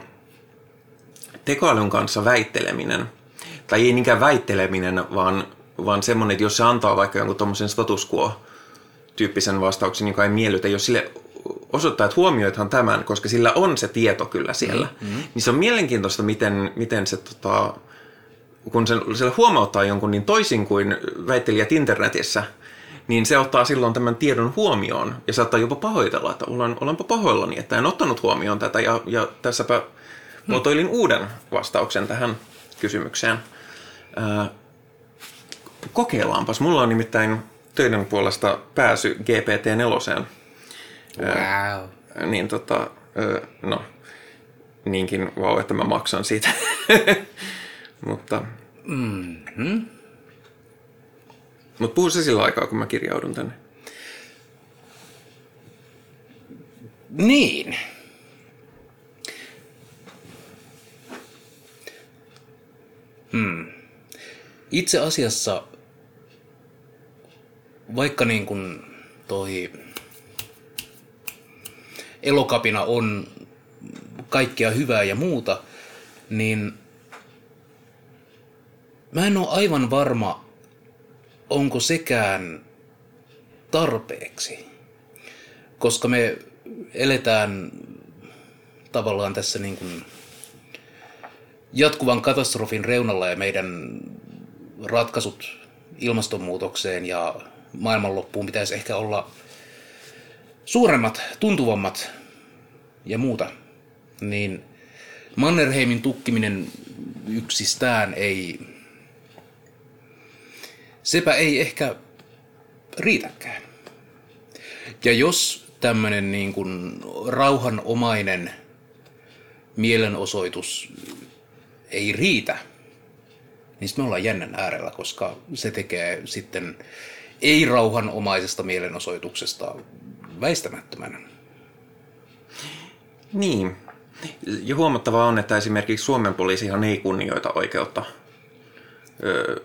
tekoälyn kanssa väitteleminen, tai ei niinkään väitteleminen, vaan, vaan semmoinen, että jos se antaa vaikka jonkun tuommoisen status quo-tyyppisen vastauksen, joka ei miellytä, jos sille osoittaa, että huomioithan tämän, koska sillä on se tieto kyllä siellä, mm-hmm. niin se on mielenkiintoista, miten, miten se tota, kun se, sillä huomauttaa jonkun niin toisin kuin väittelijät internetissä, niin se ottaa silloin tämän tiedon huomioon ja saattaa jopa pahoitella, että olen, olenpa pahoillani, että en ottanut huomioon tätä ja, ja tässäpä muotoilin uuden vastauksen tähän kysymykseen. Ää, kokeillaanpas. Mulla on nimittäin töiden puolesta pääsy GPT-4. Wow. Niin tota, ö, no, niinkin vau, että mä maksan siitä. Mutta, Mm-hmm. mutta puhu se sillä aikaa, kun mä kirjaudun tänne. Niin. Hmm. Itse asiassa, vaikka niin kuin toi elokapina on kaikkea hyvää ja muuta, niin mä en ole aivan varma, onko sekään tarpeeksi. Koska me eletään tavallaan tässä niin kuin jatkuvan katastrofin reunalla ja meidän ratkaisut ilmastonmuutokseen ja maailmanloppuun pitäisi ehkä olla suuremmat, tuntuvammat ja muuta, niin Mannerheimin tukkiminen yksistään ei, sepä ei ehkä riitäkään. Ja jos tämmöinen niin kuin rauhanomainen mielenosoitus ei riitä, niin me ollaan jännän äärellä, koska se tekee sitten ei-rauhanomaisesta mielenosoituksesta väistämättömän. Niin. Ja huomattavaa on, että esimerkiksi Suomen poliisihan ei kunnioita oikeutta öö,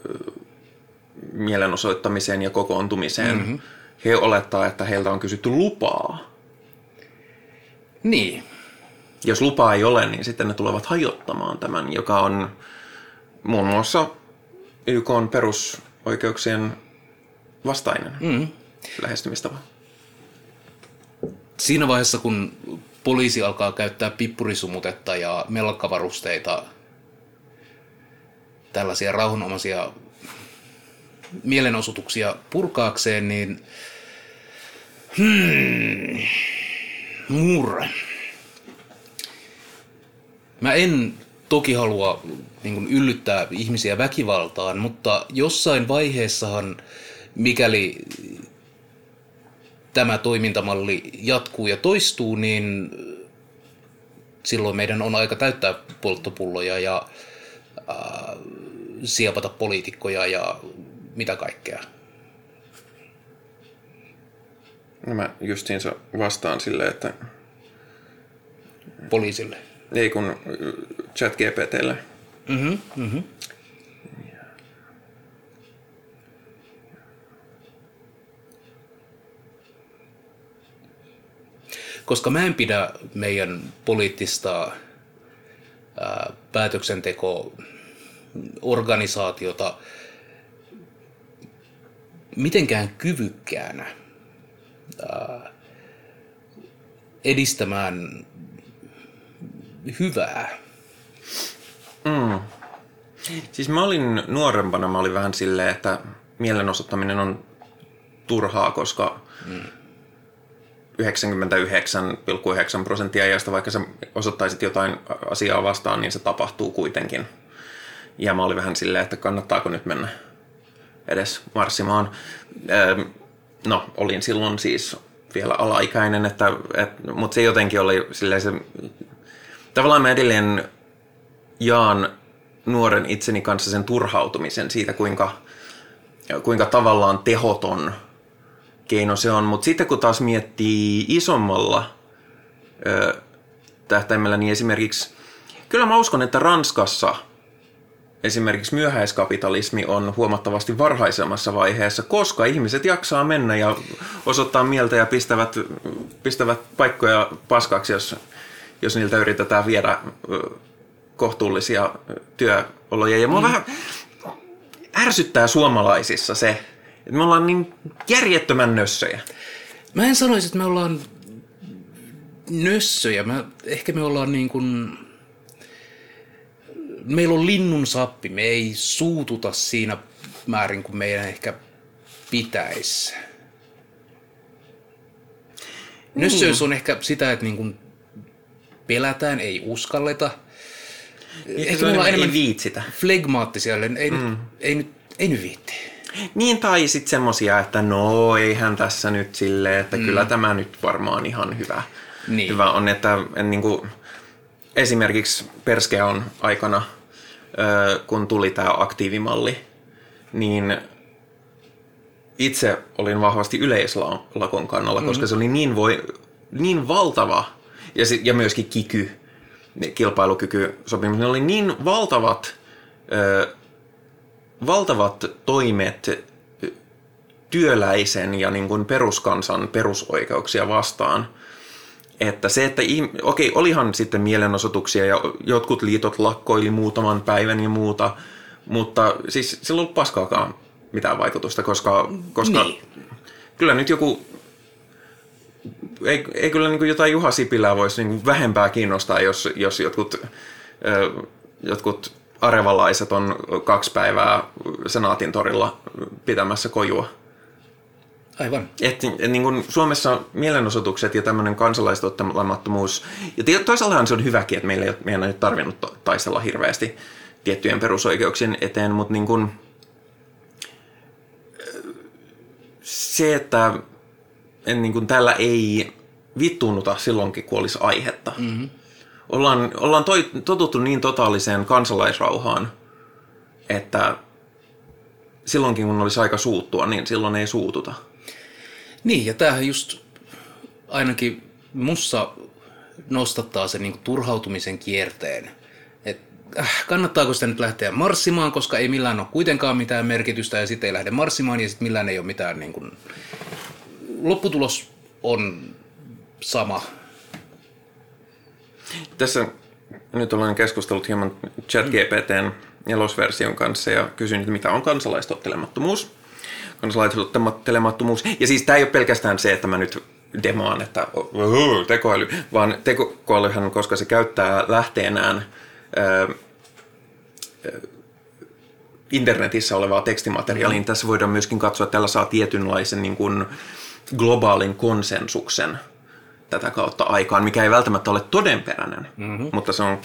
mielenosoittamiseen ja kokoontumiseen. Mm-hmm. He olettaa, että heiltä on kysytty lupaa. Niin. Jos lupaa ei ole, niin sitten ne tulevat hajottamaan tämän, joka on muun muassa YK on perusoikeuksien vastainen mm. lähestymistapa. Siinä vaiheessa, kun poliisi alkaa käyttää pippurisumutetta ja melkkavarusteita, tällaisia rauhanomaisia mielenosoituksia purkaakseen, niin hmm, murre. Mä en toki halua niin kuin yllyttää ihmisiä väkivaltaan, mutta jossain vaiheessahan, mikäli tämä toimintamalli jatkuu ja toistuu, niin silloin meidän on aika täyttää polttopulloja ja äh, siepata poliitikkoja ja mitä kaikkea. No mä justiinsa vastaan silleen, että... Poliisille. Ei kun chat GPTlle. Mm-hmm, mm-hmm. Koska mä en pidä meidän poliittista ää, päätöksenteko-organisaatiota mitenkään kyvykkäänä ää, edistämään hyvää. Mm. Siis mä olin nuorempana, mä olin vähän silleen, että mielenosoittaminen on turhaa, koska mm. 99,9 prosenttia ajasta, vaikka sä osoittaisit jotain asiaa vastaan, niin se tapahtuu kuitenkin. Ja mä olin vähän silleen, että kannattaako nyt mennä edes marssimaan. No, olin silloin siis vielä alaikäinen, että, että, mutta se jotenkin oli silleen se... Tavallaan mä edelleen jaan nuoren itseni kanssa sen turhautumisen siitä, kuinka, kuinka tavallaan tehoton keino se on. Mutta sitten kun taas miettii isommalla ö, tähtäimellä, niin esimerkiksi kyllä mä uskon, että Ranskassa esimerkiksi myöhäiskapitalismi on huomattavasti varhaisemmassa vaiheessa, koska ihmiset jaksaa mennä ja osoittaa mieltä ja pistävät, pistävät paikkoja paskaksi, jos, jos niiltä yritetään viedä kohtuullisia työoloja. Ja mua mm. vähän ärsyttää suomalaisissa se, me ollaan niin järjettömän nössöjä. Mä en sanoisi, että me ollaan nössöjä. Mä, ehkä me ollaan niin kuin... Meillä on linnun sappi. Me ei suututa siinä määrin kuin meidän ehkä pitäisi. Nössöys on ehkä sitä, että niin kuin pelätään, ei uskalleta – Ehkä me ollaan enemmän viitsitä. Flegmaattisia, ei, mm. ei, nyt, ei nyt viitti. Niin, tai sitten semmosia, että no eihän tässä nyt silleen, että mm. kyllä tämä nyt varmaan ihan hyvä, niin. hyvä on. Että en, niin kuin, esimerkiksi Perskeon aikana, kun tuli tämä aktiivimalli, niin itse olin vahvasti yleislakon kannalla, koska se oli niin, voi, niin valtava, ja, sit, ja myöskin kiky, kilpailukykysopimus, ne oli niin valtavat, ö, valtavat toimet työläisen ja niin kuin peruskansan perusoikeuksia vastaan, että se, että okei, olihan sitten mielenosoituksia ja jotkut liitot lakkoili muutaman päivän ja muuta, mutta siis sillä ei ollut paskaakaan mitään vaikutusta, koska, koska niin. kyllä nyt joku ei, ei kyllä niin kuin jotain Juha Sipilää voisi niin vähempää kiinnostaa, jos, jos jotkut ö, jotkut arevalaiset on kaksi päivää Senaatin torilla pitämässä kojua. Aivan. Et, et, niin kuin Suomessa mielenosoitukset ja tämmöinen kansalaistottelemattomuus, ja toisaaltahan se on hyväkin, että meillä ei, meidän ei ole tarvinnut taistella hirveästi tiettyjen perusoikeuksien eteen, mutta niin kuin, se, että en, niin kuin tällä ei vittuunuta silloinkin, kun olisi aihetta. Mm-hmm. Ollaan, ollaan toi, totuttu niin totaaliseen kansalaisrauhaan, että silloinkin kun olisi aika suuttua, niin silloin ei suututa. Niin, ja tämähän just ainakin mussa nostattaa sen niin turhautumisen kierteen. Et, äh, kannattaako sitä nyt lähteä marssimaan, koska ei millään ole kuitenkaan mitään merkitystä, ja sitten ei lähde marssimaan, ja sitten millään ei ole mitään... Niin kuin... Lopputulos on sama. Tässä nyt olen keskustellut hieman ChatGPTn nelosversion kanssa ja kysyin, että mitä on kansalaistottelemattomuus. Kansalaistottelemattomuus. Ja siis tämä ei ole pelkästään se, että mä nyt demaan, että tekoäly, vaan tekoälyhän, koska se käyttää lähteenään internetissä olevaa tekstimateriaalia, niin tässä voidaan myöskin katsoa, että tällä saa tietynlaisen niin kuin globaalin konsensuksen tätä kautta aikaan, mikä ei välttämättä ole todenperäinen, mm-hmm. mutta se on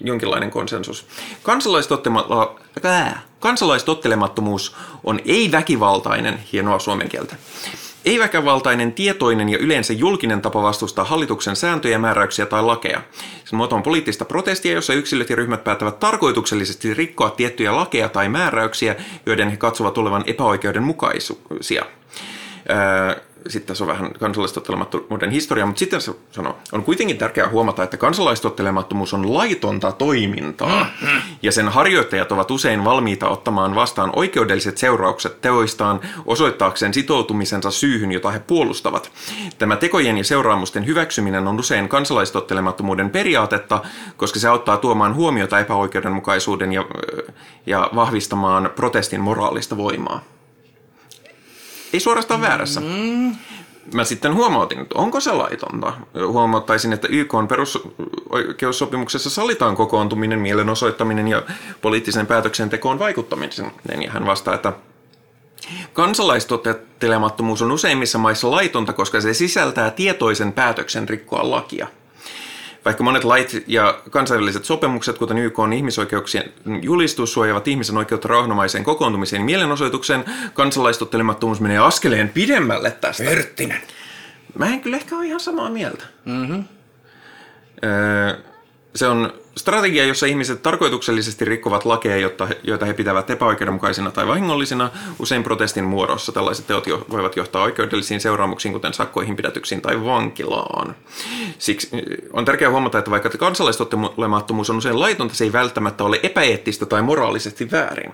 jonkinlainen konsensus. Kansalaistottema- kansalaistottelemattomuus on ei-väkivaltainen, hienoa suomen kieltä, ei-väkivaltainen, tietoinen ja yleensä julkinen tapa vastustaa hallituksen sääntöjä, määräyksiä tai lakeja. Sen muoto on poliittista protestia, jossa yksilöt ja ryhmät päättävät tarkoituksellisesti rikkoa tiettyjä lakeja tai määräyksiä, joiden he katsovat olevan epäoikeudenmukaisia. Öö, sitten tässä on vähän kansalaistottelemattomuuden historia, mutta sitten se sanoo, on kuitenkin tärkeää huomata, että kansalaistottelemattomuus on laitonta toimintaa, ja sen harjoittajat ovat usein valmiita ottamaan vastaan oikeudelliset seuraukset teoistaan osoittaakseen sitoutumisensa syyhyn, jota he puolustavat. Tämä tekojen ja seuraamusten hyväksyminen on usein kansalaistottelemattomuuden periaatetta, koska se auttaa tuomaan huomiota epäoikeudenmukaisuuden ja, ja vahvistamaan protestin moraalista voimaa ei suorastaan väärässä. Mä sitten huomautin, että onko se laitonta. Huomauttaisin, että YK on perusoikeussopimuksessa sallitaan kokoontuminen, mielenosoittaminen ja poliittisen päätöksentekoon vaikuttaminen. Ja hän vastaa, että kansalaistottelemattomuus on useimmissa maissa laitonta, koska se sisältää tietoisen päätöksen rikkoa lakia. Vaikka monet lait ja kansainväliset sopimukset, kuten YK on ihmisoikeuksien julistus, suojaavat ihmisen oikeutta rauhanomaiseen kokoontumiseen ja mielenosoitukseen, kansalaistottelemattomuus menee askeleen pidemmälle tästä. Perttinen. Mä en kyllä ehkä ole ihan samaa mieltä. Mm-hmm. Öö, se on strategia, jossa ihmiset tarkoituksellisesti rikkovat lakeja, jotta joita he pitävät epäoikeudenmukaisina tai vahingollisina, usein protestin muodossa. Tällaiset teot jo, voivat johtaa oikeudellisiin seuraamuksiin, kuten sakkoihin, pidätyksiin tai vankilaan. Siksi on tärkeää huomata, että vaikka kansalaistottelemattomuus on usein laitonta, se ei välttämättä ole epäeettistä tai moraalisesti väärin.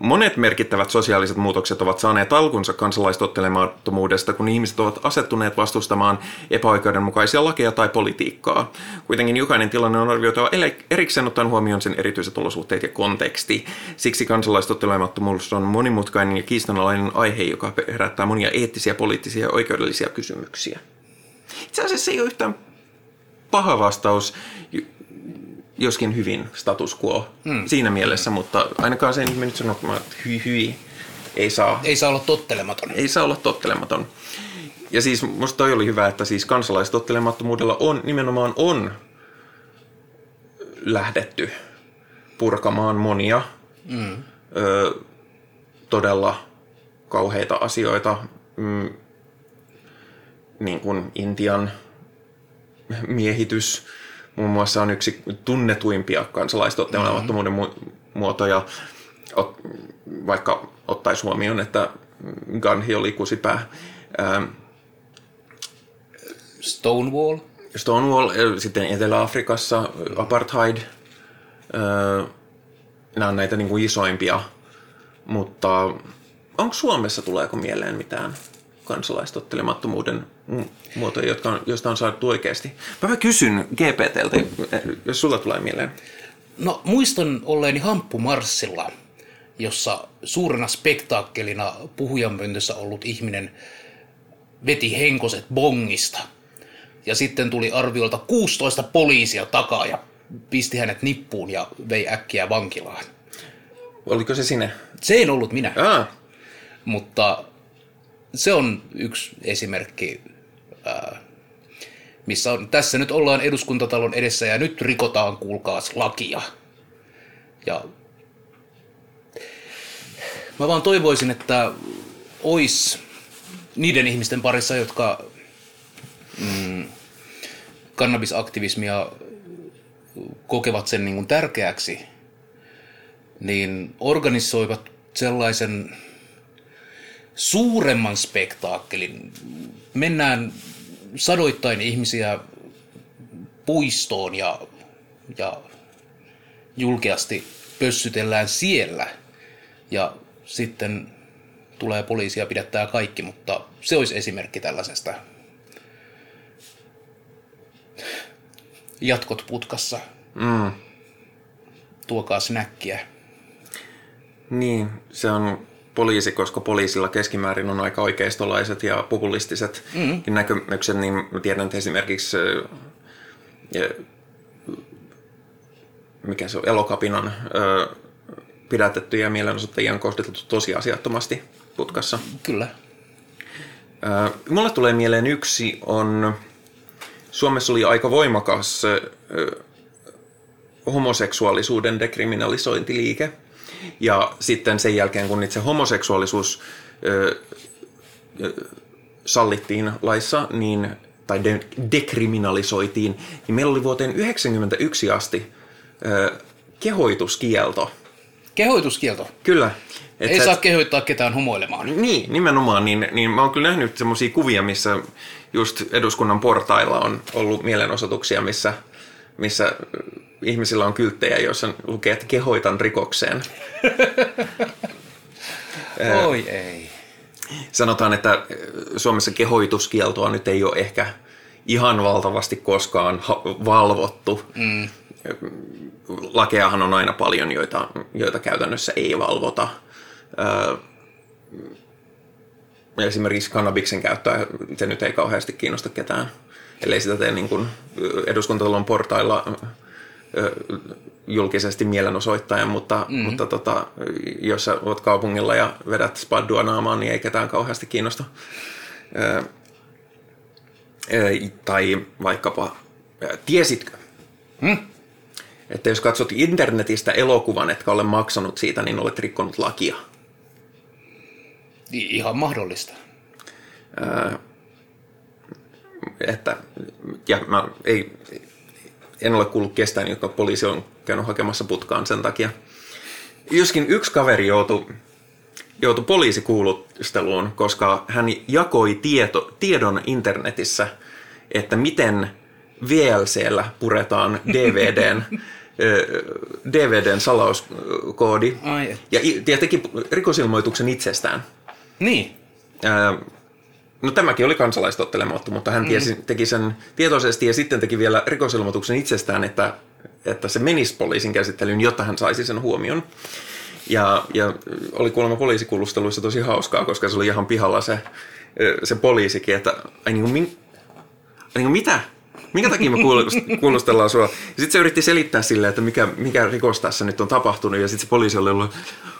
Monet merkittävät sosiaaliset muutokset ovat saaneet alkunsa kansalaistottelemattomuudesta, kun ihmiset ovat asettuneet vastustamaan epäoikeudenmukaisia lakeja tai politiikkaa. Kuitenkin jokainen tilanne on arvioitava erikseen ottaen huomioon sen erityiset olosuhteet ja konteksti. Siksi kansalaistottelemattomuus on monimutkainen ja kiistanalainen aihe, joka herättää monia eettisiä, poliittisia ja oikeudellisia kysymyksiä. Itse asiassa ei ole yhtään paha vastaus, joskin hyvin status quo hmm. siinä mielessä, mutta ainakaan sen ihminen nyt sanoo, että hyi hyi, ei saa. Ei saa olla tottelematon. Ei saa olla tottelematon. Ja siis musta toi oli hyvä, että siis kansalaistottelemattomuudella on, nimenomaan on lähdetty purkamaan monia mm. ö, todella kauheita asioita, mm, niin kuin Intian miehitys muun muassa on yksi tunnetuimpia kansalaistottelemattomuuden mm-hmm. muotoja, vaikka ottaisi huomioon, että Gandhi oli kusipää. Stonewall. Stonewall, sitten Etelä-Afrikassa apartheid. Nämä on näitä niin kuin isoimpia, mutta onko Suomessa tuleeko mieleen mitään kansalaistottelemattomuuden muotoja, jotka on, joista on saatu oikeasti? Mä kysyn GPTltä, jos sulla tulee mieleen. No muistan olleeni hamppumarssilla, jossa suurena spektaakkelina puhujanpöntössä ollut ihminen veti henkoset bongista – ja sitten tuli arviolta 16 poliisia takaa ja pisti hänet nippuun ja vei äkkiä vankilaan. Oliko se sinne? Se ei ollut minä, Ah, mutta se on yksi esimerkki, missä on, tässä nyt ollaan eduskuntatalon edessä ja nyt rikotaan, kuulkaas, lakia. Ja mä vaan toivoisin, että ois niiden ihmisten parissa, jotka mm, kannabisaktivismia kokevat sen niin kuin tärkeäksi, niin organisoivat sellaisen suuremman spektaakkelin. Mennään sadoittain ihmisiä puistoon ja, ja julkeasti pössytellään siellä. Ja sitten tulee poliisi ja pidättää kaikki, mutta se olisi esimerkki tällaisesta. Jatkot putkassa. mm, Tuokaa snäkkiä. niin, se on poliisi, koska poliisilla keskimäärin on aika oikeistolaiset ja populistiset mm. näkemykset, niin mä tiedän, että esimerkiksi mikä se on, elokapinan pidätettyjä mielenosoittajia on kohdeltu tosiasiattomasti putkassa. Kyllä. Mulle tulee mieleen yksi on, Suomessa oli aika voimakas homoseksuaalisuuden dekriminalisointiliike. Ja sitten sen jälkeen, kun itse homoseksuaalisuus ö, ö, sallittiin laissa, niin, tai de- dekriminalisoitiin, niin meillä oli vuoteen 1991 asti ö, kehoituskielto. Kehoituskielto. Kyllä. Et Ei saa kehoittaa ketään homoilemaan. niin, nimenomaan. Niin, niin mä oon kyllä nähnyt semmoisia kuvia, missä just eduskunnan portailla on ollut mielenosoituksia, missä, missä ihmisillä on kylttejä, joissa lukee, että kehoitan rikokseen. Oi ei. Sanotaan, että Suomessa kehoituskieltoa nyt ei ole ehkä ihan valtavasti koskaan valvottu. Mm. Lakeahan on aina paljon, joita, joita käytännössä ei valvota. Esimerkiksi kannabiksen käyttöä, se nyt ei kauheasti kiinnosta ketään, ellei sitä tee niin kuin eduskuntatalon portailla ö, julkisesti mielenosoittajan, mutta, mm-hmm. mutta tota, jos sä oot kaupungilla ja vedät spaddua naamaan, niin ei ketään kauheasti kiinnosta. Ö, ö, tai vaikkapa, ö, tiesitkö, Hmm? että jos katsot internetistä elokuvan, etkä ole maksanut siitä, niin olet rikkonut lakia. I- Ihan mahdollista. Ää, että, ja mä ei, en ole kuullut kestään, joka poliisi on käynyt hakemassa putkaan sen takia. Joskin yksi kaveri joutui, joutui poliisikuulusteluun, koska hän jakoi tieto, tiedon internetissä, että miten VLCllä puretaan DVDn, DVDn salauskoodi. Ai. Ja, teki rikosilmoituksen itsestään. Niin. No tämäkin oli kansalaistottelemattu, mutta hän tiesi, teki sen tietoisesti ja sitten teki vielä rikosilmoituksen itsestään, että, että se menisi poliisin käsittelyyn, jotta hän saisi sen huomion. Ja, ja oli kuulemma poliisikulusteluissa tosi hauskaa, koska se oli ihan pihalla se, se poliisikin, että ai niin kuin, min, ai niin kuin mitä? Minkä takia me kuulust- kuulustellaan sua? Sitten se yritti selittää sille, että mikä, mikä rikos tässä nyt on tapahtunut. Ja sitten se poliisi oli ollut,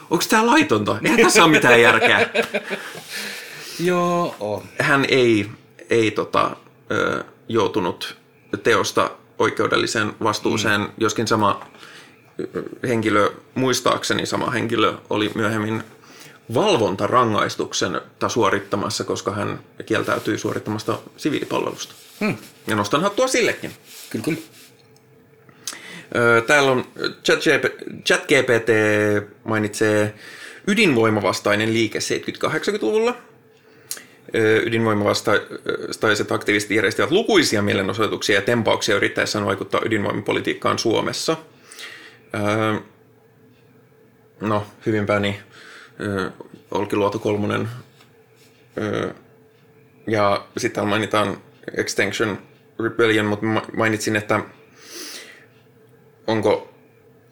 onko tämä laitonta? Eihän tässä ole mitään järkeä Joo, on. hän ei, ei tota, ö, joutunut teosta oikeudelliseen vastuuseen, mm. joskin sama henkilö, muistaakseni sama henkilö, oli myöhemmin valvontarangaistuksen suorittamassa, koska hän kieltäytyi suorittamasta siviilipalvelusta. Hmm. Ja nostan hattua sillekin. Kyllä, kyllä. Täällä on ChatGP- ChatGPT mainitsee ydinvoimavastainen liike 70-80-luvulla. Ydinvoimavastaiset aktivistit järjestivät lukuisia mielenosoituksia ja tempauksia yrittäessään vaikuttaa ydinvoimapolitiikkaan Suomessa. No, hyvinpäni ö, Olkiluoto kolmonen. Ja sitten mainitaan Extinction Rebellion, mutta ma- mainitsin, että onko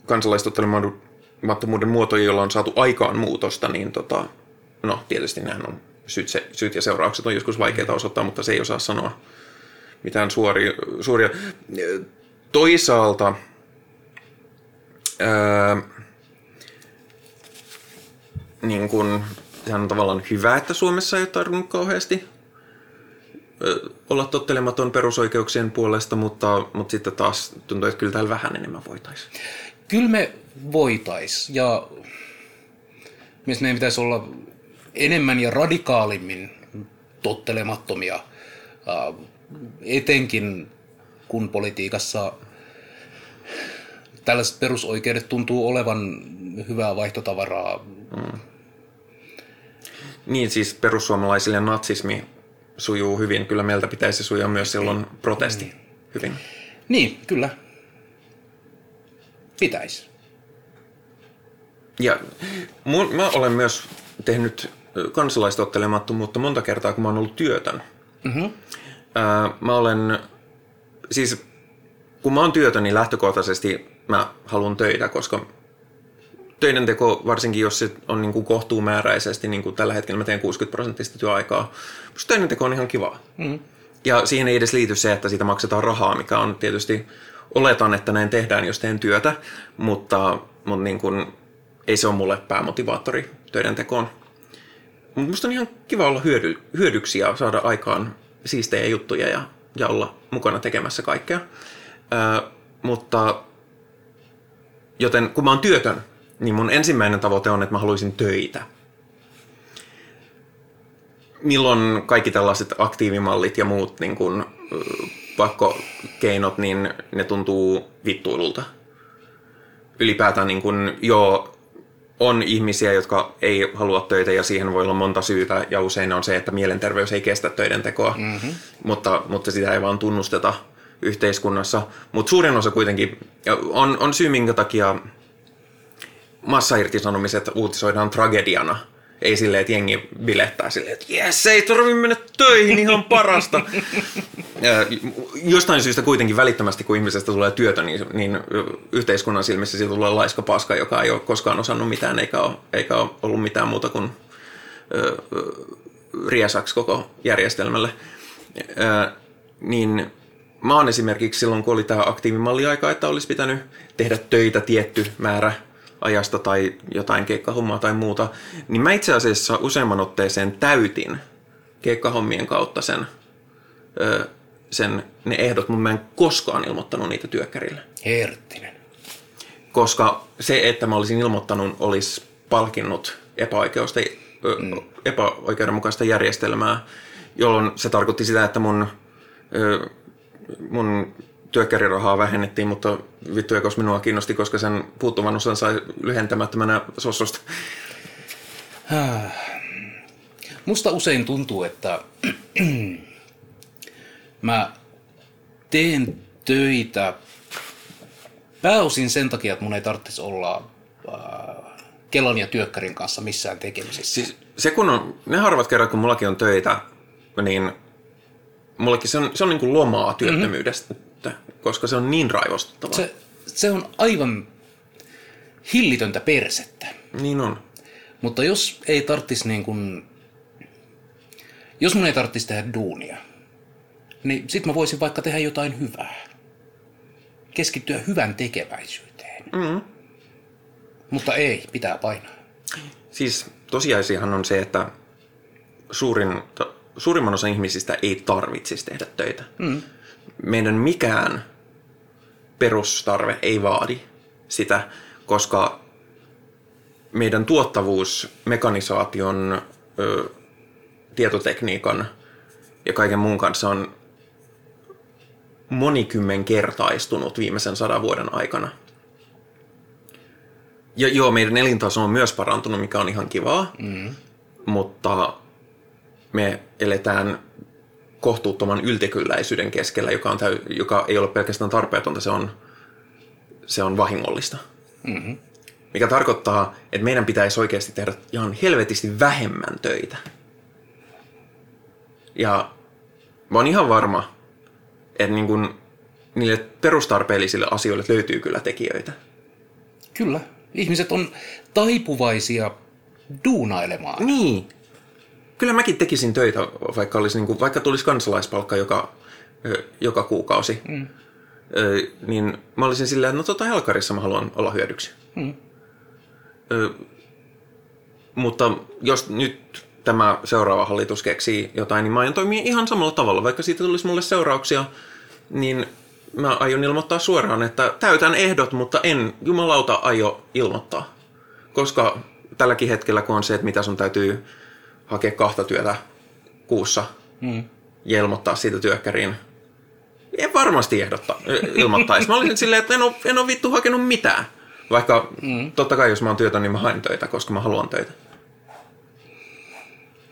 kansalaistottelemattomuuden muotoja, joilla on saatu aikaan muutosta, niin tota, no tietysti nämä on syyt, se, syyt ja seuraukset on joskus vaikeita osoittaa, mutta se ei osaa sanoa mitään suoria, suuria. Toisaalta öö, niin kun, sehän on tavallaan hyvä, että Suomessa ei ole tarvinnut kauheasti olla tottelematon perusoikeuksien puolesta, mutta, mutta sitten taas tuntuu, että kyllä täällä vähän enemmän voitaisiin. Kyllä me voitais ja myös meidän pitäisi olla enemmän ja radikaalimmin tottelemattomia, äh, etenkin kun politiikassa tällaiset perusoikeudet tuntuu olevan hyvää vaihtotavaraa. Niin siis perussuomalaisille natsismi sujuu hyvin. Kyllä meiltä pitäisi sujua myös silloin protesti hyvin. Niin, kyllä. Pitäisi. Ja mun, mä olen myös tehnyt kansalaistottelemattomuutta monta kertaa, kun mä oon ollut työtön. Mm-hmm. Ää, mä olen, siis kun mä oon työtön, niin lähtökohtaisesti mä haluan töitä, koska töiden teko, varsinkin jos se on niin kuin kohtuumääräisesti, niin kuin tällä hetkellä mä teen 60 prosenttista työaikaa, musta töiden teko on ihan kivaa. Mm. Ja siihen ei edes liity se, että siitä maksetaan rahaa, mikä on tietysti, oletan, että näin tehdään, jos teen työtä, mutta, mutta niin kuin, ei se ole mulle päämotivaattori töiden tekoon. Musta on ihan kiva olla hyödy, hyödyksi ja saada aikaan siistejä juttuja ja, ja olla mukana tekemässä kaikkea. Ö, mutta joten kun mä oon työtön, niin mun ensimmäinen tavoite on, että mä haluaisin töitä. Milloin kaikki tällaiset aktiivimallit ja muut niin kun, pakkokeinot, niin ne tuntuu vittuilulta. Ylipäätään niin kun, joo, on ihmisiä, jotka ei halua töitä ja siihen voi olla monta syytä ja usein on se, että mielenterveys ei kestä töiden tekoa, mm-hmm. mutta, mutta sitä ei vaan tunnusteta yhteiskunnassa. Mutta suurin osa kuitenkin on, on syy, minkä takia massairtisanomiset uutisoidaan tragediana. Ei silleen, että jengi bilettää silleen, että jes, ei tarvi mennä töihin, ihan parasta. Jostain syystä kuitenkin välittömästi, kun ihmisestä tulee työtä, niin, niin yhteiskunnan silmissä siitä tulee laiska paska, joka ei ole koskaan osannut mitään, eikä ole, eikä ole ollut mitään muuta kuin ö, riesaksi koko järjestelmälle. Ö, niin mä oon esimerkiksi silloin, kun oli tämä aktiivimalliaika, että olisi pitänyt tehdä töitä tietty määrä ajasta tai jotain keikkahommaa tai muuta, niin mä itse asiassa useamman otteeseen täytin keikkahommien kautta sen, ö, sen ne ehdot, mutta mä en koskaan ilmoittanut niitä työkkärille. Herttinen. Koska se, että mä olisin ilmoittanut, olisi palkinnut epäoikeusta, ö, epäoikeudenmukaista järjestelmää, jolloin se tarkoitti sitä, että mun, ö, mun työkkärirahaa vähennettiin, mutta vittu ekos minua kiinnosti, koska sen puuttuvan osan sai lyhentämättömänä sossosta. Musta usein tuntuu, että mä teen töitä pääosin sen takia, että mun ei tarvitsisi olla äh, Kelan ja työkkärin kanssa missään tekemisissä. Siis se kun on, ne harvat kerrat kun mullakin on töitä, niin mullekin se on, se on niin kuin lomaa työttömyydestä, mm-hmm. Koska se on niin raivostuttavaa. Se, se on aivan hillitöntä persettä. Niin on. Mutta jos ei tarvitsisi niin kuin, jos mun ei tarvitsisi tehdä duunia, niin sit mä voisin vaikka tehdä jotain hyvää. Keskittyä hyvän tekeväisyyteen. Mm. Mutta ei, pitää painaa. Siis tosiasiahan on se, että suurin, suurimman osa ihmisistä ei tarvitsisi tehdä töitä. Mm. Meidän mikään perustarve ei vaadi sitä, koska meidän tuottavuus mekanisaation, ö, tietotekniikan ja kaiken muun kanssa on monikymmenkertaistunut viimeisen sadan vuoden aikana. Ja joo, meidän elintaso on myös parantunut, mikä on ihan kivaa, Mm. mutta me eletään kohtuuttoman yltikylläisyyden keskellä, joka, on täy- joka ei ole pelkästään tarpeetonta, se on, se on vahingollista. Mm-hmm. Mikä tarkoittaa, että meidän pitäisi oikeasti tehdä ihan helvetisti vähemmän töitä. Ja mä oon ihan varma, että niin kun niille perustarpeellisille asioille löytyy kyllä tekijöitä. Kyllä. Ihmiset on taipuvaisia duunailemaan. Niin. Kyllä mäkin tekisin töitä, vaikka, olisi niin kuin, vaikka tulisi kansalaispalkka joka, joka kuukausi. Mm. Ö, niin mä olisin silleen, että no tota helkarissa mä haluan olla hyödyksi. Mm. Ö, mutta jos nyt tämä seuraava hallitus keksii jotain, niin mä aion toimia ihan samalla tavalla. Vaikka siitä tulisi mulle seurauksia, niin mä aion ilmoittaa suoraan, että täytän ehdot, mutta en jumalauta aio ilmoittaa. Koska tälläkin hetkellä, kun on se, että mitä sun täytyy hakea kahta työtä kuussa Mm. ja ilmoittaa siitä työkkäriin, en varmasti ehdottaa, ilmoittaisi. Mä olisin silleen, että en ole, en ole vittu hakenut mitään. Vaikka mm. totta kai, jos mä oon työtä, niin mä haen töitä, koska mä haluan töitä.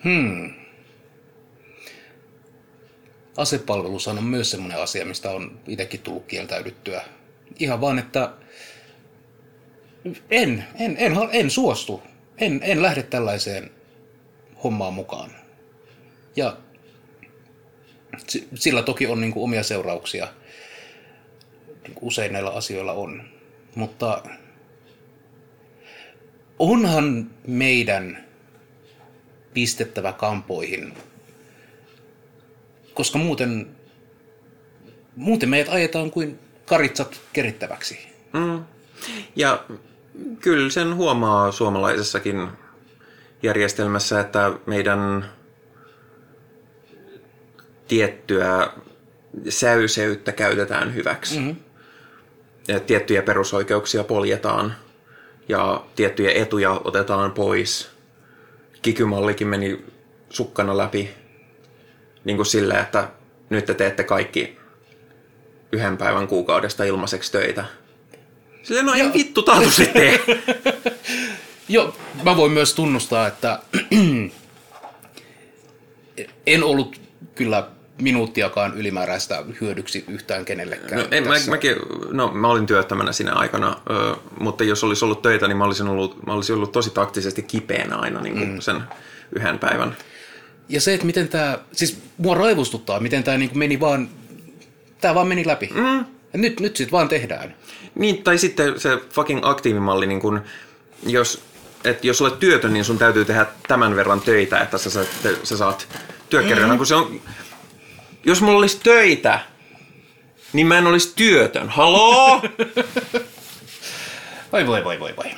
Hmm. Asepalvelushan on myös semmoinen asia, mistä on itsekin tullut kieltäydyttyä. Ihan vaan, että en, en, en, en suostu. En, en lähde tällaiseen hommaan mukaan. Ja si- sillä toki on niin kuin omia seurauksia. Niin kuin usein näillä asioilla on. Mutta onhan meidän pistettävä kampoihin, koska muuten, muuten meidät ajetaan kuin karitsat kerittäväksi. Mm. Ja kyllä sen huomaa suomalaisessakin järjestelmässä, että meidän tiettyä säyseyttä käytetään hyväksi. Mm-hmm. Ja tiettyjä perusoikeuksia poljetaan ja tiettyjä etuja otetaan pois. Kikymallikin meni sukkana läpi niin kuin sillä, että nyt te teette kaikki yhden päivän kuukaudesta ilmaiseksi töitä. Silleen, no ei vittu taatu sitten. Joo, mä voin myös tunnustaa, että en ollut kyllä minuuttiakaan ylimääräistä hyödyksi yhtään kenellekään. No, en, mä, mäkin, no, mä olin työttömänä sinä aikana, ö, mutta jos olisi ollut töitä, niin mä olisin ollut, mä olisin ollut tosi taktisesti kipeänä aina niin kuin mm. sen yhden päivän. Ja se, että miten tämä, siis mua raivostuttaa, miten tämä niin meni vaan, tämä vaan meni läpi. Mm. Nyt, nyt sitten vaan tehdään. Niin, tai sitten se fucking aktiivimalli, niin kun, jos, et jos olet työtön, niin sun täytyy tehdä tämän verran töitä, että sä, saat, sä saat työkärjynä, mm. kun se on... Jos mulla olisi töitä, niin mä en olisi työtön. Haloo? Voi voi voi voi voi.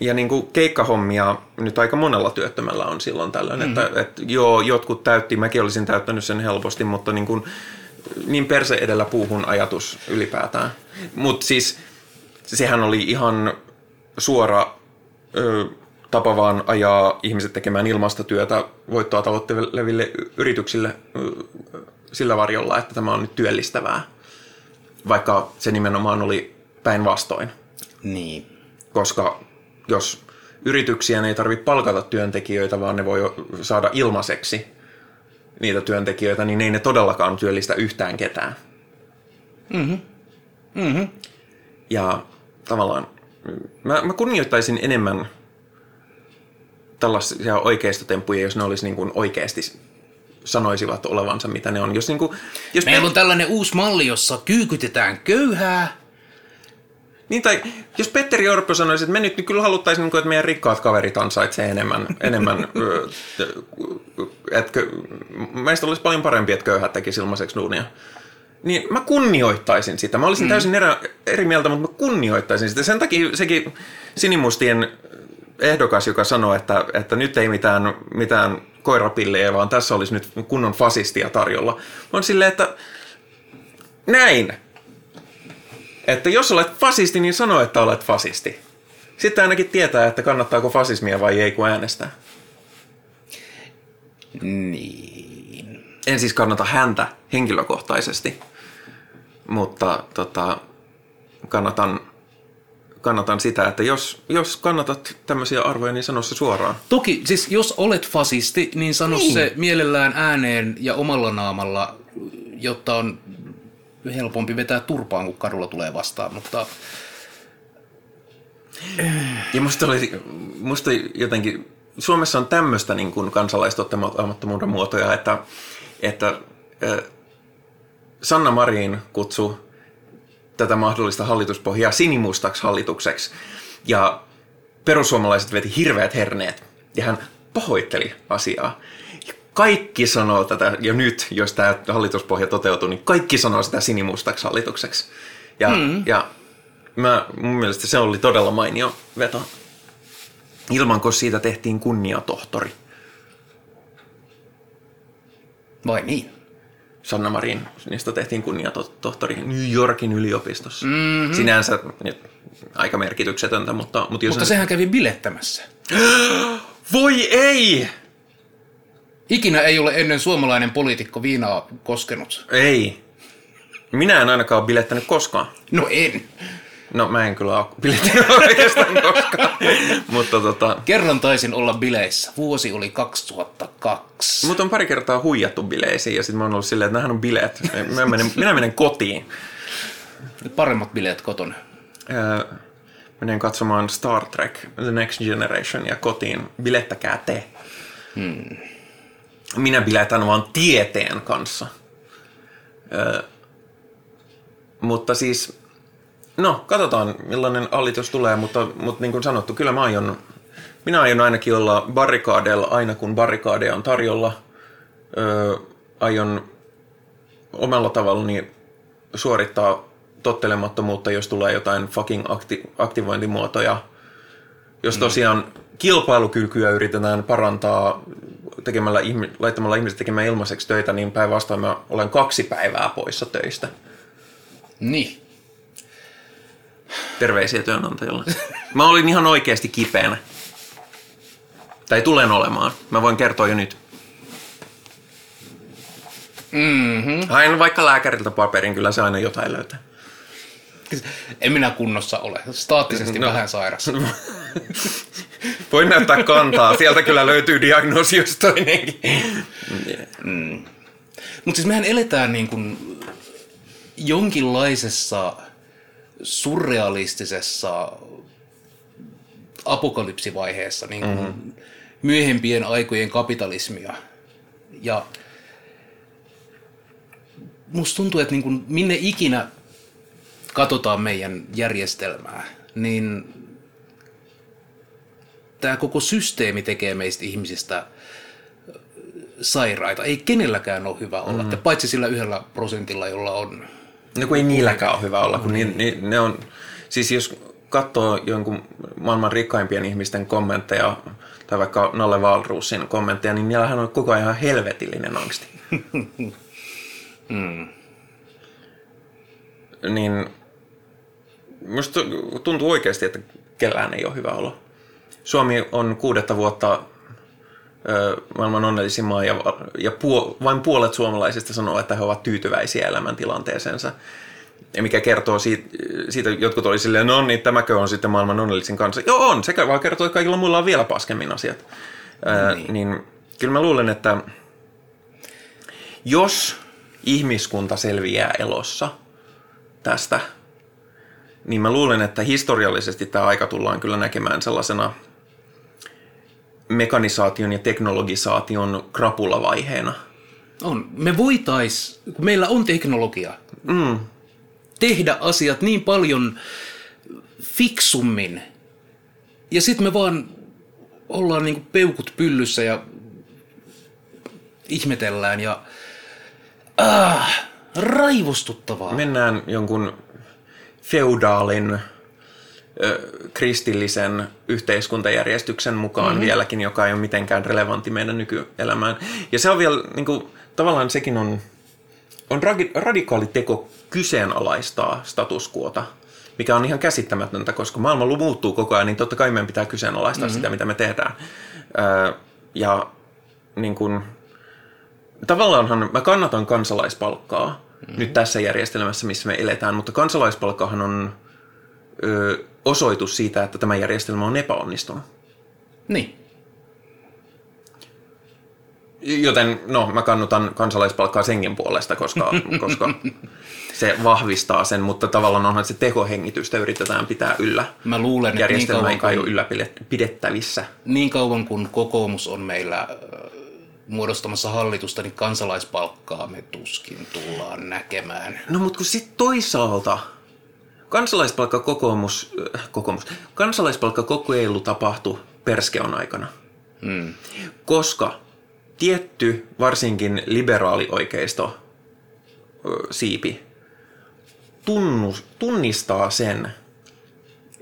Ja niin kuin keikkahommia nyt aika monella työttömällä on silloin tällöin, mm-hmm. että, että joo, jotkut täytti, mäkin olisin täyttänyt sen helposti, mutta niin, kuin, niin perse edellä puuhun ajatus ylipäätään. Mutta siis sehän oli ihan suora ö, tapa vaan ajaa ihmiset tekemään ilmastotyötä voittoa tavoitteleville yrityksille sillä varjolla, että tämä on nyt työllistävää, vaikka se nimenomaan oli päinvastoin Niin. koska jos yrityksiä ei tarvitse palkata työntekijöitä, vaan ne voi saada ilmaiseksi niitä työntekijöitä, niin ei ne todellakaan työllistä yhtään ketään. Mhm. Mhm. Ja tavallaan mä, mä kunnioittaisin enemmän tällaisia oikeistotemppuja, jos ne olisi niin kuin oikeasti sanoisivat olevansa mitä ne on. Jos, niin kuin, jos Meillä on tällainen uusi malli, jossa kyykytetään köyhää. Niin tai jos Petteri Orpo sanoisi, että me nyt kyllä haluttaisiin, niin kuin, että meidän rikkaat kaverit ansaitsee enemmän, enemmän että meistä olisi paljon parempi, että köyhät tekisi ilmaiseksi duunia. Niin mä kunnioittaisin sitä. Mä olisin mm. täysin erä, eri mieltä, mutta mä kunnioittaisin sitä. Sen takia sekin sinimustien ehdokas, joka sanoi, että, että nyt ei mitään, mitään koirapillejä, vaan tässä olisi nyt kunnon fasistia tarjolla. On silleen, että näin. Että jos olet fasisti, niin sano, että olet fasisti. Sitten ainakin tietää, että kannattaako fasismia vai ei, kun äänestää. Niin. En siis kannata häntä henkilökohtaisesti, mutta tota, kannatan, kannatan sitä, että jos, jos kannatat tämmöisiä arvoja, niin sano se suoraan. Toki, siis jos olet fasisti, niin sano niin. se mielellään ääneen ja omalla naamalla, jotta on helpompi vetää turpaan, kun kadulla tulee vastaan, mutta Ja musta, oli, musta jotenkin, Suomessa on tämmöistä niin kuin kansalaistottamattomuuden muotoja, että, että Sanna Marin kutsui tätä mahdollista hallituspohjaa sinimustaksi hallitukseksi. Ja perussuomalaiset veti hirveät herneet ja hän pahoitteli asiaa. Ja kaikki sanoo tätä, ja nyt, jos tämä hallituspohja toteutuu, niin kaikki sanoo sitä sinimustaksi hallitukseksi. Ja, mm. ja mä, mun mielestä se oli todella mainio veto. Ilman, kun siitä tehtiin kunniatohtori. Vai niin? Sanna Marin, niistä tehtiin kunniatohtori New Yorkin yliopistossa. Mm-hmm. Sinänsä aika merkityksetöntä, mutta... Mutta, jos mutta sehän kävi bilettämässä. Voi ei! Ikinä ei ole ennen suomalainen poliitikko viinaa koskenut. Ei. Minä en ainakaan ole bilettänyt koskaan. No en. No mä en kyllä ole bilettänyt oikeastaan koskaan. Mutta tota... Kerran taisin olla bileissä. Vuosi oli 2002. Mutta on pari kertaa huijattu bileisiin ja sitten mä oon ollut silleen, että nämähän on bileet. Mä menen, minä menen kotiin. Paremmat bileet kotona. Öö, menen katsomaan Star Trek The Next Generation ja kotiin. Bilettäkää te. Hmm. Minä biletän vaan tieteen kanssa. Öö, mutta siis, no katsotaan millainen hallitus tulee, mutta, mutta niin kuin sanottu, kyllä mä aion, minä aion ainakin olla barrikaadeilla aina kun barrikaadeja on tarjolla. Öö, aion omalla tavallani suorittaa tottelemattomuutta, jos tulee jotain fucking akti- aktivointimuotoja. Jos mm. tosiaan kilpailukykyä yritetään parantaa tekemällä, laittamalla ihmiset tekemään ilmaiseksi töitä, niin päinvastoin mä olen kaksi päivää poissa töistä. Niin. Terveisiä työnantajalle. Mä olin ihan oikeasti kipeänä. Tai tulen olemaan. Mä voin kertoa jo nyt. Mm-hmm. Vaikka lääkäriltä paperin, kyllä se aina jotain löytää. En minä kunnossa ole. Staattisesti no. vähän sairas. Voin näyttää kantaa. Sieltä kyllä löytyy diagnoosi jos toinenkin. Mm. Mutta siis mehän eletään niin kuin jonkinlaisessa surrealistisessa apokalypsivaiheessa, niin kuin mm-hmm. myöhempien aikojen kapitalismia. Ja musta tuntuu, että niin kuin minne ikinä katsotaan meidän järjestelmää, niin tämä koko systeemi tekee meistä ihmisistä sairaita. Ei kenelläkään ole hyvä olla, mm. paitsi sillä yhdellä prosentilla, jolla on. No kun ei niilläkään ole hyvä olla, kun niin. ne, ne, ne on, siis jos katsoo jonkun maailman rikkaimpien ihmisten kommentteja, tai vaikka Nalle Valruusin kommentteja, niin niillähän on koko ajan ihan helvetillinen angsti. mm. Niin Minusta tuntuu oikeasti, että kellään ei ole hyvä olo. Suomi on kuudetta vuotta maailman onnellisin maa ja, ja puo, vain puolet suomalaisista sanoo, että he ovat tyytyväisiä elämäntilanteeseensa. Ja mikä kertoo siitä, siitä jotkut oli silleen, no niin, tämäkö on sitten maailman onnellisin kanssa. Joo on, sekä vaan kertoo, että kaikilla muilla on vielä paskemmin asiat. Ö, niin. niin kyllä mä luulen, että jos ihmiskunta selviää elossa tästä – niin mä luulen, että historiallisesti tämä aika tullaan kyllä näkemään sellaisena mekanisaation ja teknologisaation krapulavaiheena. On. Me voitais, kun meillä on teknologia, mm. tehdä asiat niin paljon fiksummin. Ja sitten me vaan ollaan niinku peukut pyllyssä ja ihmetellään ja ah, raivostuttavaa. Mennään jonkun feudaalin kristillisen yhteiskuntajärjestyksen mukaan mm-hmm. vieläkin, joka ei ole mitenkään relevantti meidän nykyelämään. Ja se on vielä, niin kuin, tavallaan sekin on, on radikaali teko kyseenalaistaa statuskuota, mikä on ihan käsittämätöntä, koska maailma muuttuu koko ajan, niin totta kai meidän pitää kyseenalaistaa mm-hmm. sitä, mitä me tehdään. ja niin kuin, tavallaanhan mä kannatan kansalaispalkkaa, mm-hmm. nyt tässä järjestelmässä, missä me eletään, mutta kansalaispalkkahan on ö, osoitus siitä, että tämä järjestelmä on epäonnistunut. Niin. Joten no, mä kannutan kansalaispalkkaa senkin puolesta, koska, koska se vahvistaa sen, mutta tavallaan onhan se tehohengitystä yritetään pitää yllä. Mä luulen, että Järjestelmä niin kauan, ei ole ylläpidettävissä. Niin kauan kun kokoomus on meillä muodostamassa hallitusta, niin kansalaispalkkaa me tuskin tullaan näkemään. No mutta kun sitten toisaalta kansalaispalkka kokoomus, äh, kokoomus, kansalaispalkka kokeilu tapahtui Perskeon aikana. Hmm. Koska tietty, varsinkin liberaalioikeisto siipi tunnus, tunnistaa sen,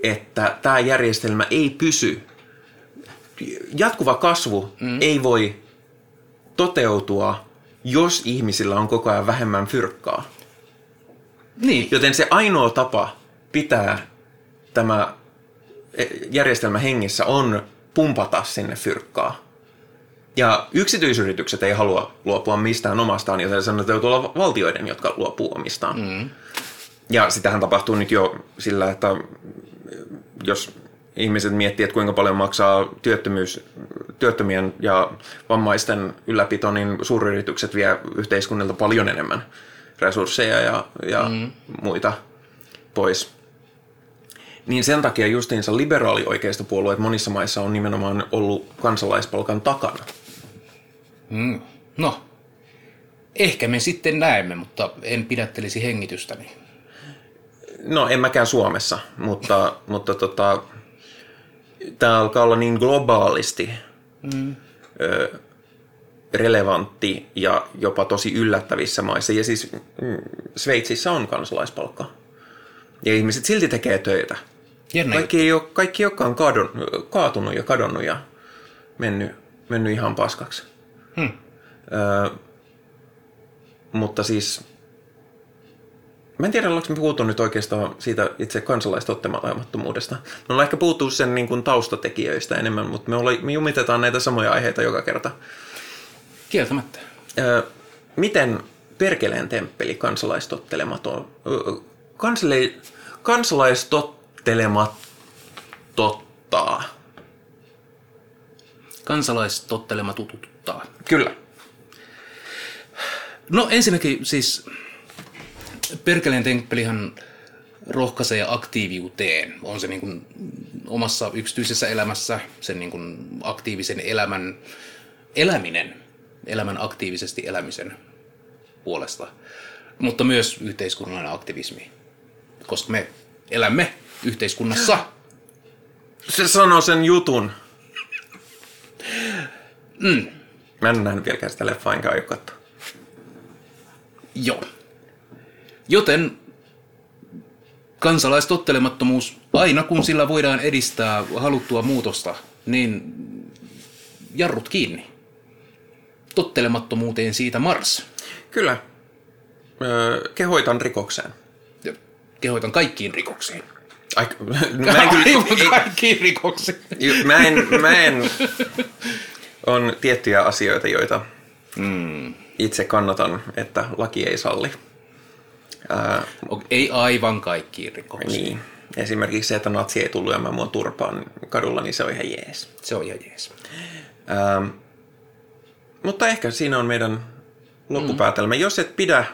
että tämä järjestelmä ei pysy. Jatkuva kasvu mm. ei voi toteutua, jos ihmisillä on koko ajan vähemmän fyrkkaa. Niin, Joten se ainoa tapa pitää tämä e, järjestelmä hengissä on pumpata sinne fyrkkaa. Ja yksityisyritykset ei halua luopua mistään omastaan, joten sen täytyy olla valtioiden, jotka luopuu omistaan. Mm. Ja sitähän tapahtuu nyt jo sillä, että jos ihmiset miettii, että kuinka paljon maksaa työttömyys, työttömien ja vammaisten ylläpito, niin suuryritykset vie yhteiskunnilta paljon enemmän resursseja ja, ja mm. muita pois. Niin sen takia justiinsa liberaalioikeistopuolueet monissa maissa on nimenomaan ollut kansalaispalkan takana. mm. no, ehkä me sitten näemme, mutta en pidättelisi hengitystäni. No en mäkään Suomessa, mutta, mutta tota, tämä alkaa olla niin globaalisti mm. ö, relevantti ja jopa tosi yllättävissä maissa. Ja siis mm, Sveitsissä on kansalaispalkka. Ja ihmiset silti tekee töitä. Jännä Kaikki ei ole, kaikki ei olekaan kadon, kaatunut ja kadonnut ja mennyt, mennyt ihan paskaksi. Hmm. Ö, mutta siis, mä en tiedä, ollaanko me puhuttu nyt oikeastaan siitä itse kansalaistottelemattomuudesta. Me ollaan ehkä puhuttu sen niin kuin taustatekijöistä enemmän, mutta me, olla, me jumitetaan näitä samoja aiheita joka kerta. Kieltämättä. Ö, miten perkeleen temppeli kansalaistottelematon, ö, kansale, kansalaistottelematottaa? Kansalaistottelema tututtaa. Kyllä. No ensinnäkin siis Perkeleen temppelihan rohkaisee aktiiviuteen. On se niin kuin omassa yksityisessä elämässä, sen niin kuin aktiivisen elämän eläminen, elämän aktiivisesti elämisen puolesta. Mutta myös yhteiskunnallinen aktivismi, koska me elämme yhteiskunnassa. Se sanoo sen jutun. Mm. Mä en nähnyt vieläkään sitä leffaa, enkä aio katsoa. Joo. Joten kansalaistottelemattomuus, aina kun sillä voidaan edistää haluttua muutosta, niin jarrut kiinni. Tottelemattomuuteen siitä mars. Kyllä. Öö, kehoitan rikokseen. Kehoitan kaikkiin rikoksiin. Ai, mä en kyllä, rikoksiin. Ju- Mä en, mä en, on tiettyjä asioita, joita Mm. itse kannatan, että laki ei salli. Ää, Ei aivan kaikkiin rikoksiin. niin. Esimerkiksi se, että natsi ei tullut lyömään mua turpaan kadulla, niin se on ihan jees. Se on ihan jees. Ää, mutta ehkä siinä on meidän loppupäätelmä. Mm. Jos et pidä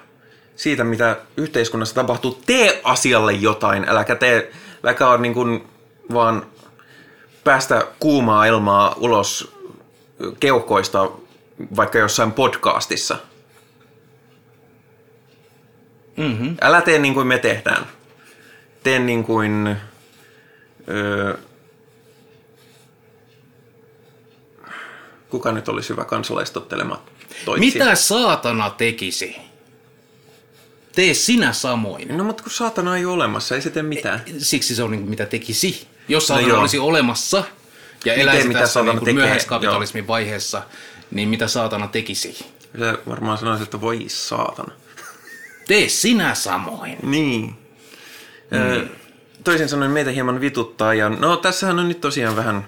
siitä, mitä yhteiskunnassa tapahtuu, tee asialle jotain. Äläkä tee, äläkä ole niin kuin vaan päästä kuumaa ilmaa ulos keuhkoista vaikka jossain podcastissa. Mm-hmm. Älä tee niin kuin me tehdään. Tee niin kuin... Öö, kuka nyt olisi hyvä kansalaistottelema toitsija? Mitä saatana tekisi? Tee sinä samoin. No mutta kun saatana ei ole olemassa, ei se tee mitään. Siksi se on niin kuin, mitä tekisi. Jos saatana joo. olisi olemassa ja Niin eläisi mitä tässä niin kuin myöhäiskapitalismin vaiheessa, niin mitä saatana tekisi? Se varmaan sanoisi, että voi saatana. Tee sinä samoin. Niin. Mm. Toisin sanoen meitä hieman vituttaa. Ja no tässähän on nyt tosiaan vähän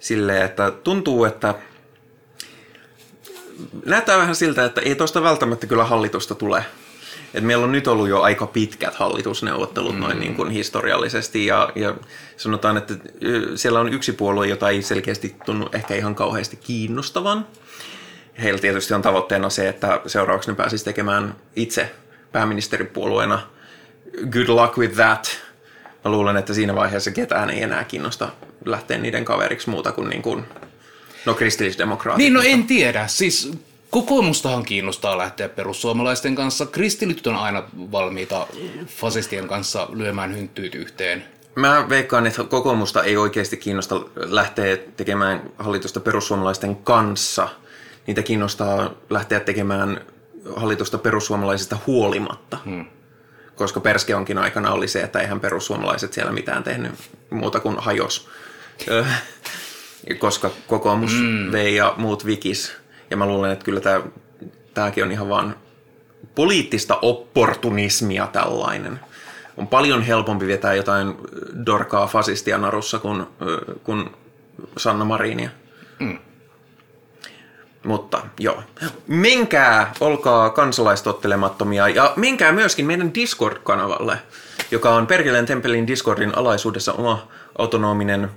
silleen, että tuntuu, että näyttää vähän siltä, että ei tuosta välttämättä kyllä hallitusta tule. Et meillä on nyt ollut jo aika pitkät hallitusneuvottelut mm. noin niin kuin historiallisesti ja, ja sanotaan, että siellä on yksi puolue, jota ei selkeästi tunnu ehkä ihan kauheasti kiinnostavan. Heillä tietysti on tavoitteena se, että seuraavaksi ne pääsisi tekemään itse pääministeripuolueena. Good luck with that. Mä luulen, että siinä vaiheessa ketään ei enää kiinnosta lähteä niiden kaveriksi muuta kuin, niin kuin no kristillisdemokraatit. Niin, no mutta- en tiedä. Siis kokoomustahan kiinnostaa lähteä perussuomalaisten kanssa. Kristillityt on aina valmiita fasistien kanssa lyömään hynttyyt yhteen. Mä veikkaan, että kokoomusta ei oikeasti kiinnosta lähteä tekemään hallitusta perussuomalaisten kanssa. niitä kiinnostaa lähteä tekemään hallitusta perussuomalaisista huolimatta. Hmm. Koska Perske onkin aikana oli se, että eihän perussuomalaiset siellä mitään tehnyt muuta kuin hajos. Koska kokoomus mm. vei ja muut vikis. Ja mä luulen, että kyllä tämä, tämäkin on ihan vaan poliittista opportunismia tällainen. On paljon helpompi vetää jotain dorkaa fasistia narussa kuin, kuin Sanna Marinia. Mm. Mutta joo, menkää, olkaa kansalaistottelemattomia ja menkää myöskin meidän Discord-kanavalle, joka on Perkeleen Temppelin Discordin alaisuudessa oma autonominen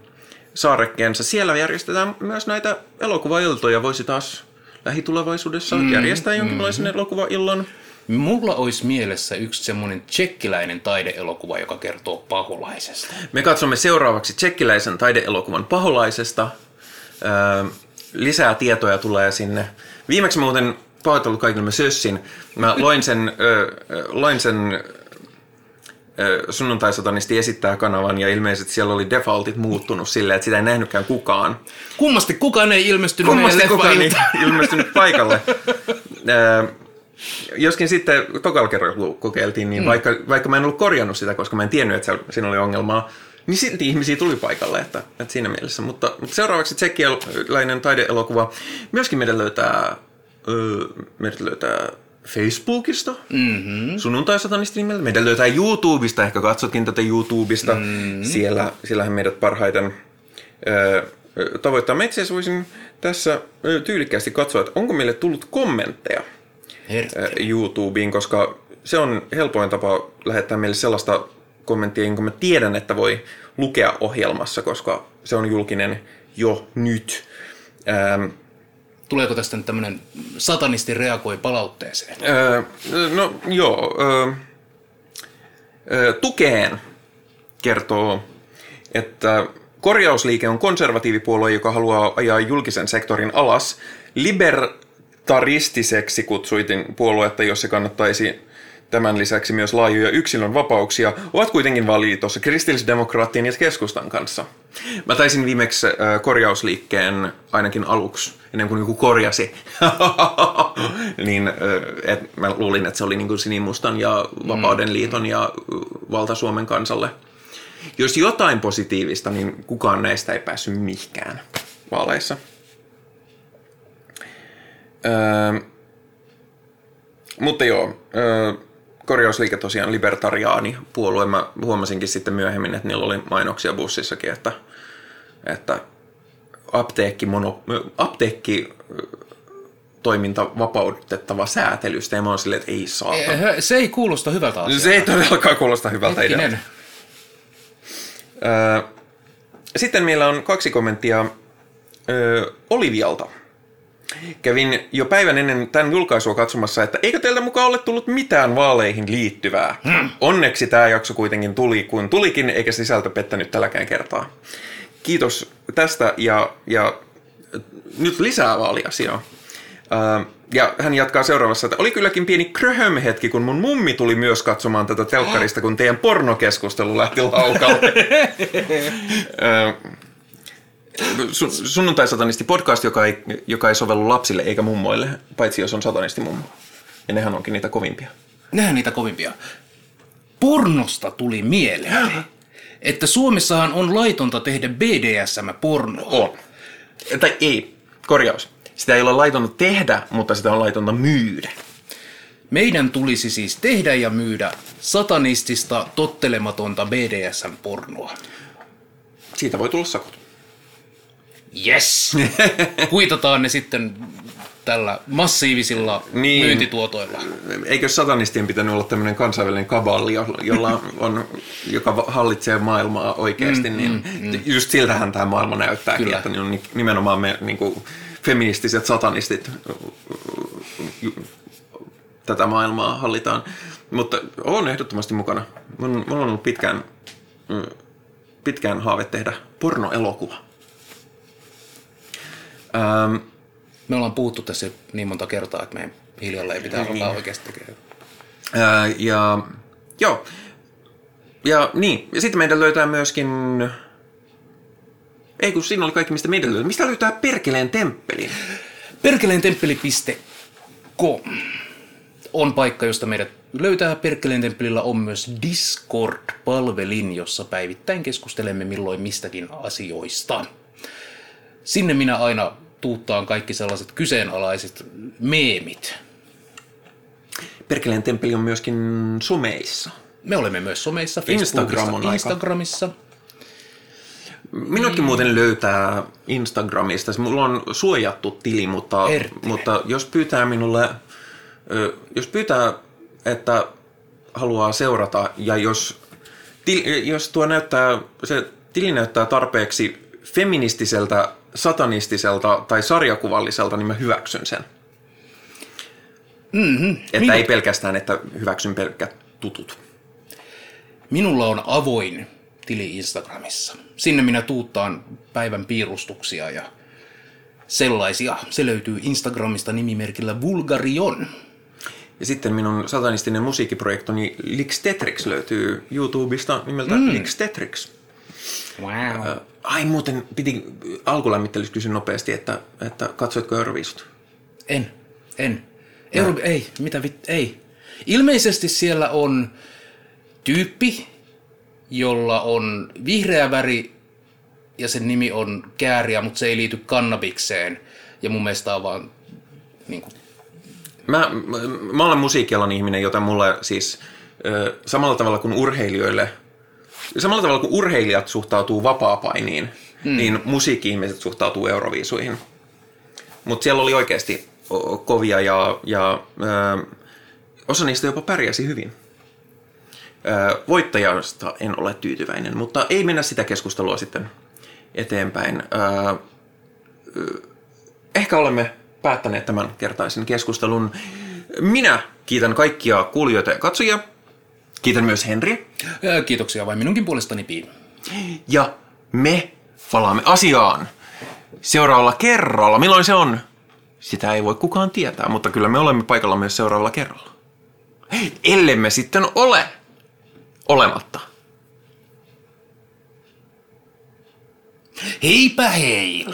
saarekkeensa. Siellä järjestetään myös näitä elokuvailtoja. Voisi taas lähitulevaisuudessa mm, järjestää jonkinlaisen mm. elokuvaillan. Mulla olisi mielessä yksi semmoinen tsekkiläinen taideelokuva, joka kertoo paholaisesta. Me katsomme seuraavaksi tsekkiläisen taideelokuvan paholaisesta. Öö, lisää tietoja tulee sinne. Viimeksi muuten pahoitellut kaikille mä sössin. Mä loin sen, öö, loin sen sunnuntai-satanisti esittää kanavan ja ilmeisesti siellä oli defaultit muuttunut silleen, että sitä ei nähnytkään kukaan. Kummasti kukaan ei ilmestynyt Kummasti kukaan ei ilmestynyt paikalle. Joskin sitten tokalla kerralla kokeiltiin, niin mm. vaikka, vaikka mä en ollut korjannut sitä, koska mä en tiennyt, että siinä oli ongelmaa, niin silti ihmisiä tuli paikalle, että, että siinä mielessä. Mutta, mutta seuraavaksi tsekkiläinen taideelokuva. Myöskin meidän löytää, öö, meidän löytää Facebookista, mm-hmm. nimeltä. Meidän löytää YouTubesta, ehkä katsotkin tätä YouTubesta. Mm-hmm. Siellä, siellähän meidät parhaiten öö, tavoittaa. Mä itse voisin tässä tyylikkäästi katsoa, että onko meille tullut kommentteja Herkkeli. YouTubeen, koska se on helpoin tapa lähettää meille sellaista kommenttia, jonka mä tiedän, että voi lukea ohjelmassa, koska se on julkinen jo nyt. Ähm, Tuleeko tästä nyt tämmöinen satanisti reagoi palautteeseen? Öö, no joo. Öö, tukeen kertoo, että korjausliike on konservatiivipuolue, joka haluaa ajaa julkisen sektorin alas. Libertaristiseksi kutsuitin puoluetta, jos se kannattaisi tämän lisäksi myös laajoja yksilön vapauksia, ovat kuitenkin valiitossa kristillisdemokraattien ja keskustan kanssa. Mä taisin viimeksi korjausliikkeen ainakin aluksi, ennen kuin joku korjasi, niin et mä luulin, että se oli niin kuin Sinimustan ja Vapauden liiton ja Valta Suomen kansalle. Jos jotain positiivista, niin kukaan näistä ei päässyt mihinkään vaaleissa. Öö, mutta joo, öö, korjausliike tosiaan libertariaani puolue. Mä huomasinkin sitten myöhemmin, että niillä oli mainoksia bussissakin, että, että apteekki, mono, apteekki toiminta vapautettava säätelystä, ja mä oon silleen, että ei saa. Se ei kuulosta hyvältä asialta. Se ei todellakaan kuulosta hyvältä idealta. Sitten meillä on kaksi kommenttia Olivialta. Kävin jo päivän ennen tämän julkaisua katsomassa, että eikö teiltä mukaan ole tullut mitään vaaleihin liittyvää. Hmm. Onneksi tämä jakso kuitenkin tuli, kun tulikin, eikä sisältö pettänyt tälläkään kertaa. Kiitos tästä ja, ja nyt lisää vaaliasiaa. Uh, ja hän jatkaa seuraavassa, että oli kylläkin pieni kröhöm hetki, kun mun mummi tuli myös katsomaan tätä telkkarista, kun teidän pornokeskustelu lähti laukalle. sunnuntai-satanisti podcast, joka ei, joka ei sovellu lapsille eikä mummoille, paitsi jos on satanisti mummo. Ja nehän onkin niitä kovimpia. Nehän niitä kovimpia. Pornosta tuli mieleen, että Suomessahan on laitonta tehdä BDSM-pornoa. On. Tai ei, korjaus. Sitä ei ole laitonta tehdä, mutta sitä on laitonta myydä. Meidän tulisi siis tehdä ja myydä satanistista, tottelematonta BDSM-pornoa. Siitä voi tulla sakot yes, kuitataan ne sitten tällä massiivisilla niin, myyntituotoilla. Eikö satanistien pitänyt olla tämmöinen kansainvälinen kaballi, jolla on, joka hallitsee maailmaa oikeasti, mm, niin mm, mm. just siltähän tämä maailma näyttääkin, Kyllä. että niin nimenomaan me niin kuin, feministiset satanistit tätä maailmaa hallitaan. Mutta on ehdottomasti mukana. Mulla on ollut pitkään, pitkään haave tehdä pornoelokuva. Ähm, me ollaan puhuttu tässä niin monta kertaa, että meidän hiljalle ei pitää niin. alkaa oikeasti tekemään. Äh, ja joo. Ja niin, ja sitten meidän löytää myöskin... Ei kun siinä oli kaikki, mistä meidän löytää. Mistä löytää Perkeleen temppelin? Perkeleentempeli.com on paikka, josta meidät löytää. Perkeleen temppelillä on myös Discord-palvelin, jossa päivittäin keskustelemme milloin mistäkin asioista. Sinne minä aina tuuttaan kaikki sellaiset kyseenalaiset meemit. Perkeleen temppeli on myöskin someissa. Me olemme myös someissa, Instagram on aika- Instagramissa. Minutkin muuten löytää Instagramista. Mulla on suojattu tili, mutta, mutta jos pyytää minulle, jos pyytää, että haluaa seurata ja jos, til, jos tuo näyttää, se tili näyttää tarpeeksi feministiseltä, satanistiselta tai sarjakuvalliselta, niin mä hyväksyn sen. Mm-hmm. Että Minut- ei pelkästään, että hyväksyn pelkkät tutut. Minulla on avoin tili Instagramissa. Sinne minä tuuttaan päivän piirustuksia ja sellaisia. Se löytyy Instagramista nimimerkillä Vulgarion. Ja sitten minun satanistinen musiikkiprojektoni Lix Tetrix löytyy YouTubesta nimeltä mm. Lix Tetrix. Wow. Ai muuten piti alkulämmittelyssä kysyä nopeasti, että, että katsoitko Euroviisut? En, en. Euro, ei, mitä vit, ei. Ilmeisesti siellä on tyyppi, jolla on vihreä väri ja sen nimi on kääriä, mutta se ei liity kannabikseen. Ja mun mielestä on vaan niin kuin, Mä, mä, mä olen musiikkialan ihminen, joten mulle siis ö, samalla tavalla kuin urheilijoille, samalla tavalla kuin urheilijat suhtautuu vapaapainiin, mm. niin musiikki-ihmiset suhtautuu Euroviisuihin. Mutta siellä oli oikeasti kovia ja, ja ö, osa niistä jopa pärjäsi hyvin. Ö, voittajasta en ole tyytyväinen, mutta ei mennä sitä keskustelua sitten eteenpäin. Ö, ehkä olemme päättäneet tämän kertaisen keskustelun. Minä kiitän kaikkia kuulijoita ja katsojia. Kiitän myös Henri. kiitoksia vain minunkin puolestani Pii. Ja me palaamme asiaan seuraavalla kerralla. Milloin se on? Sitä ei voi kukaan tietää, mutta kyllä me olemme paikalla myös seuraavalla kerralla. Ellemme sitten ole olematta. Heipä hei!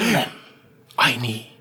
Ai niin.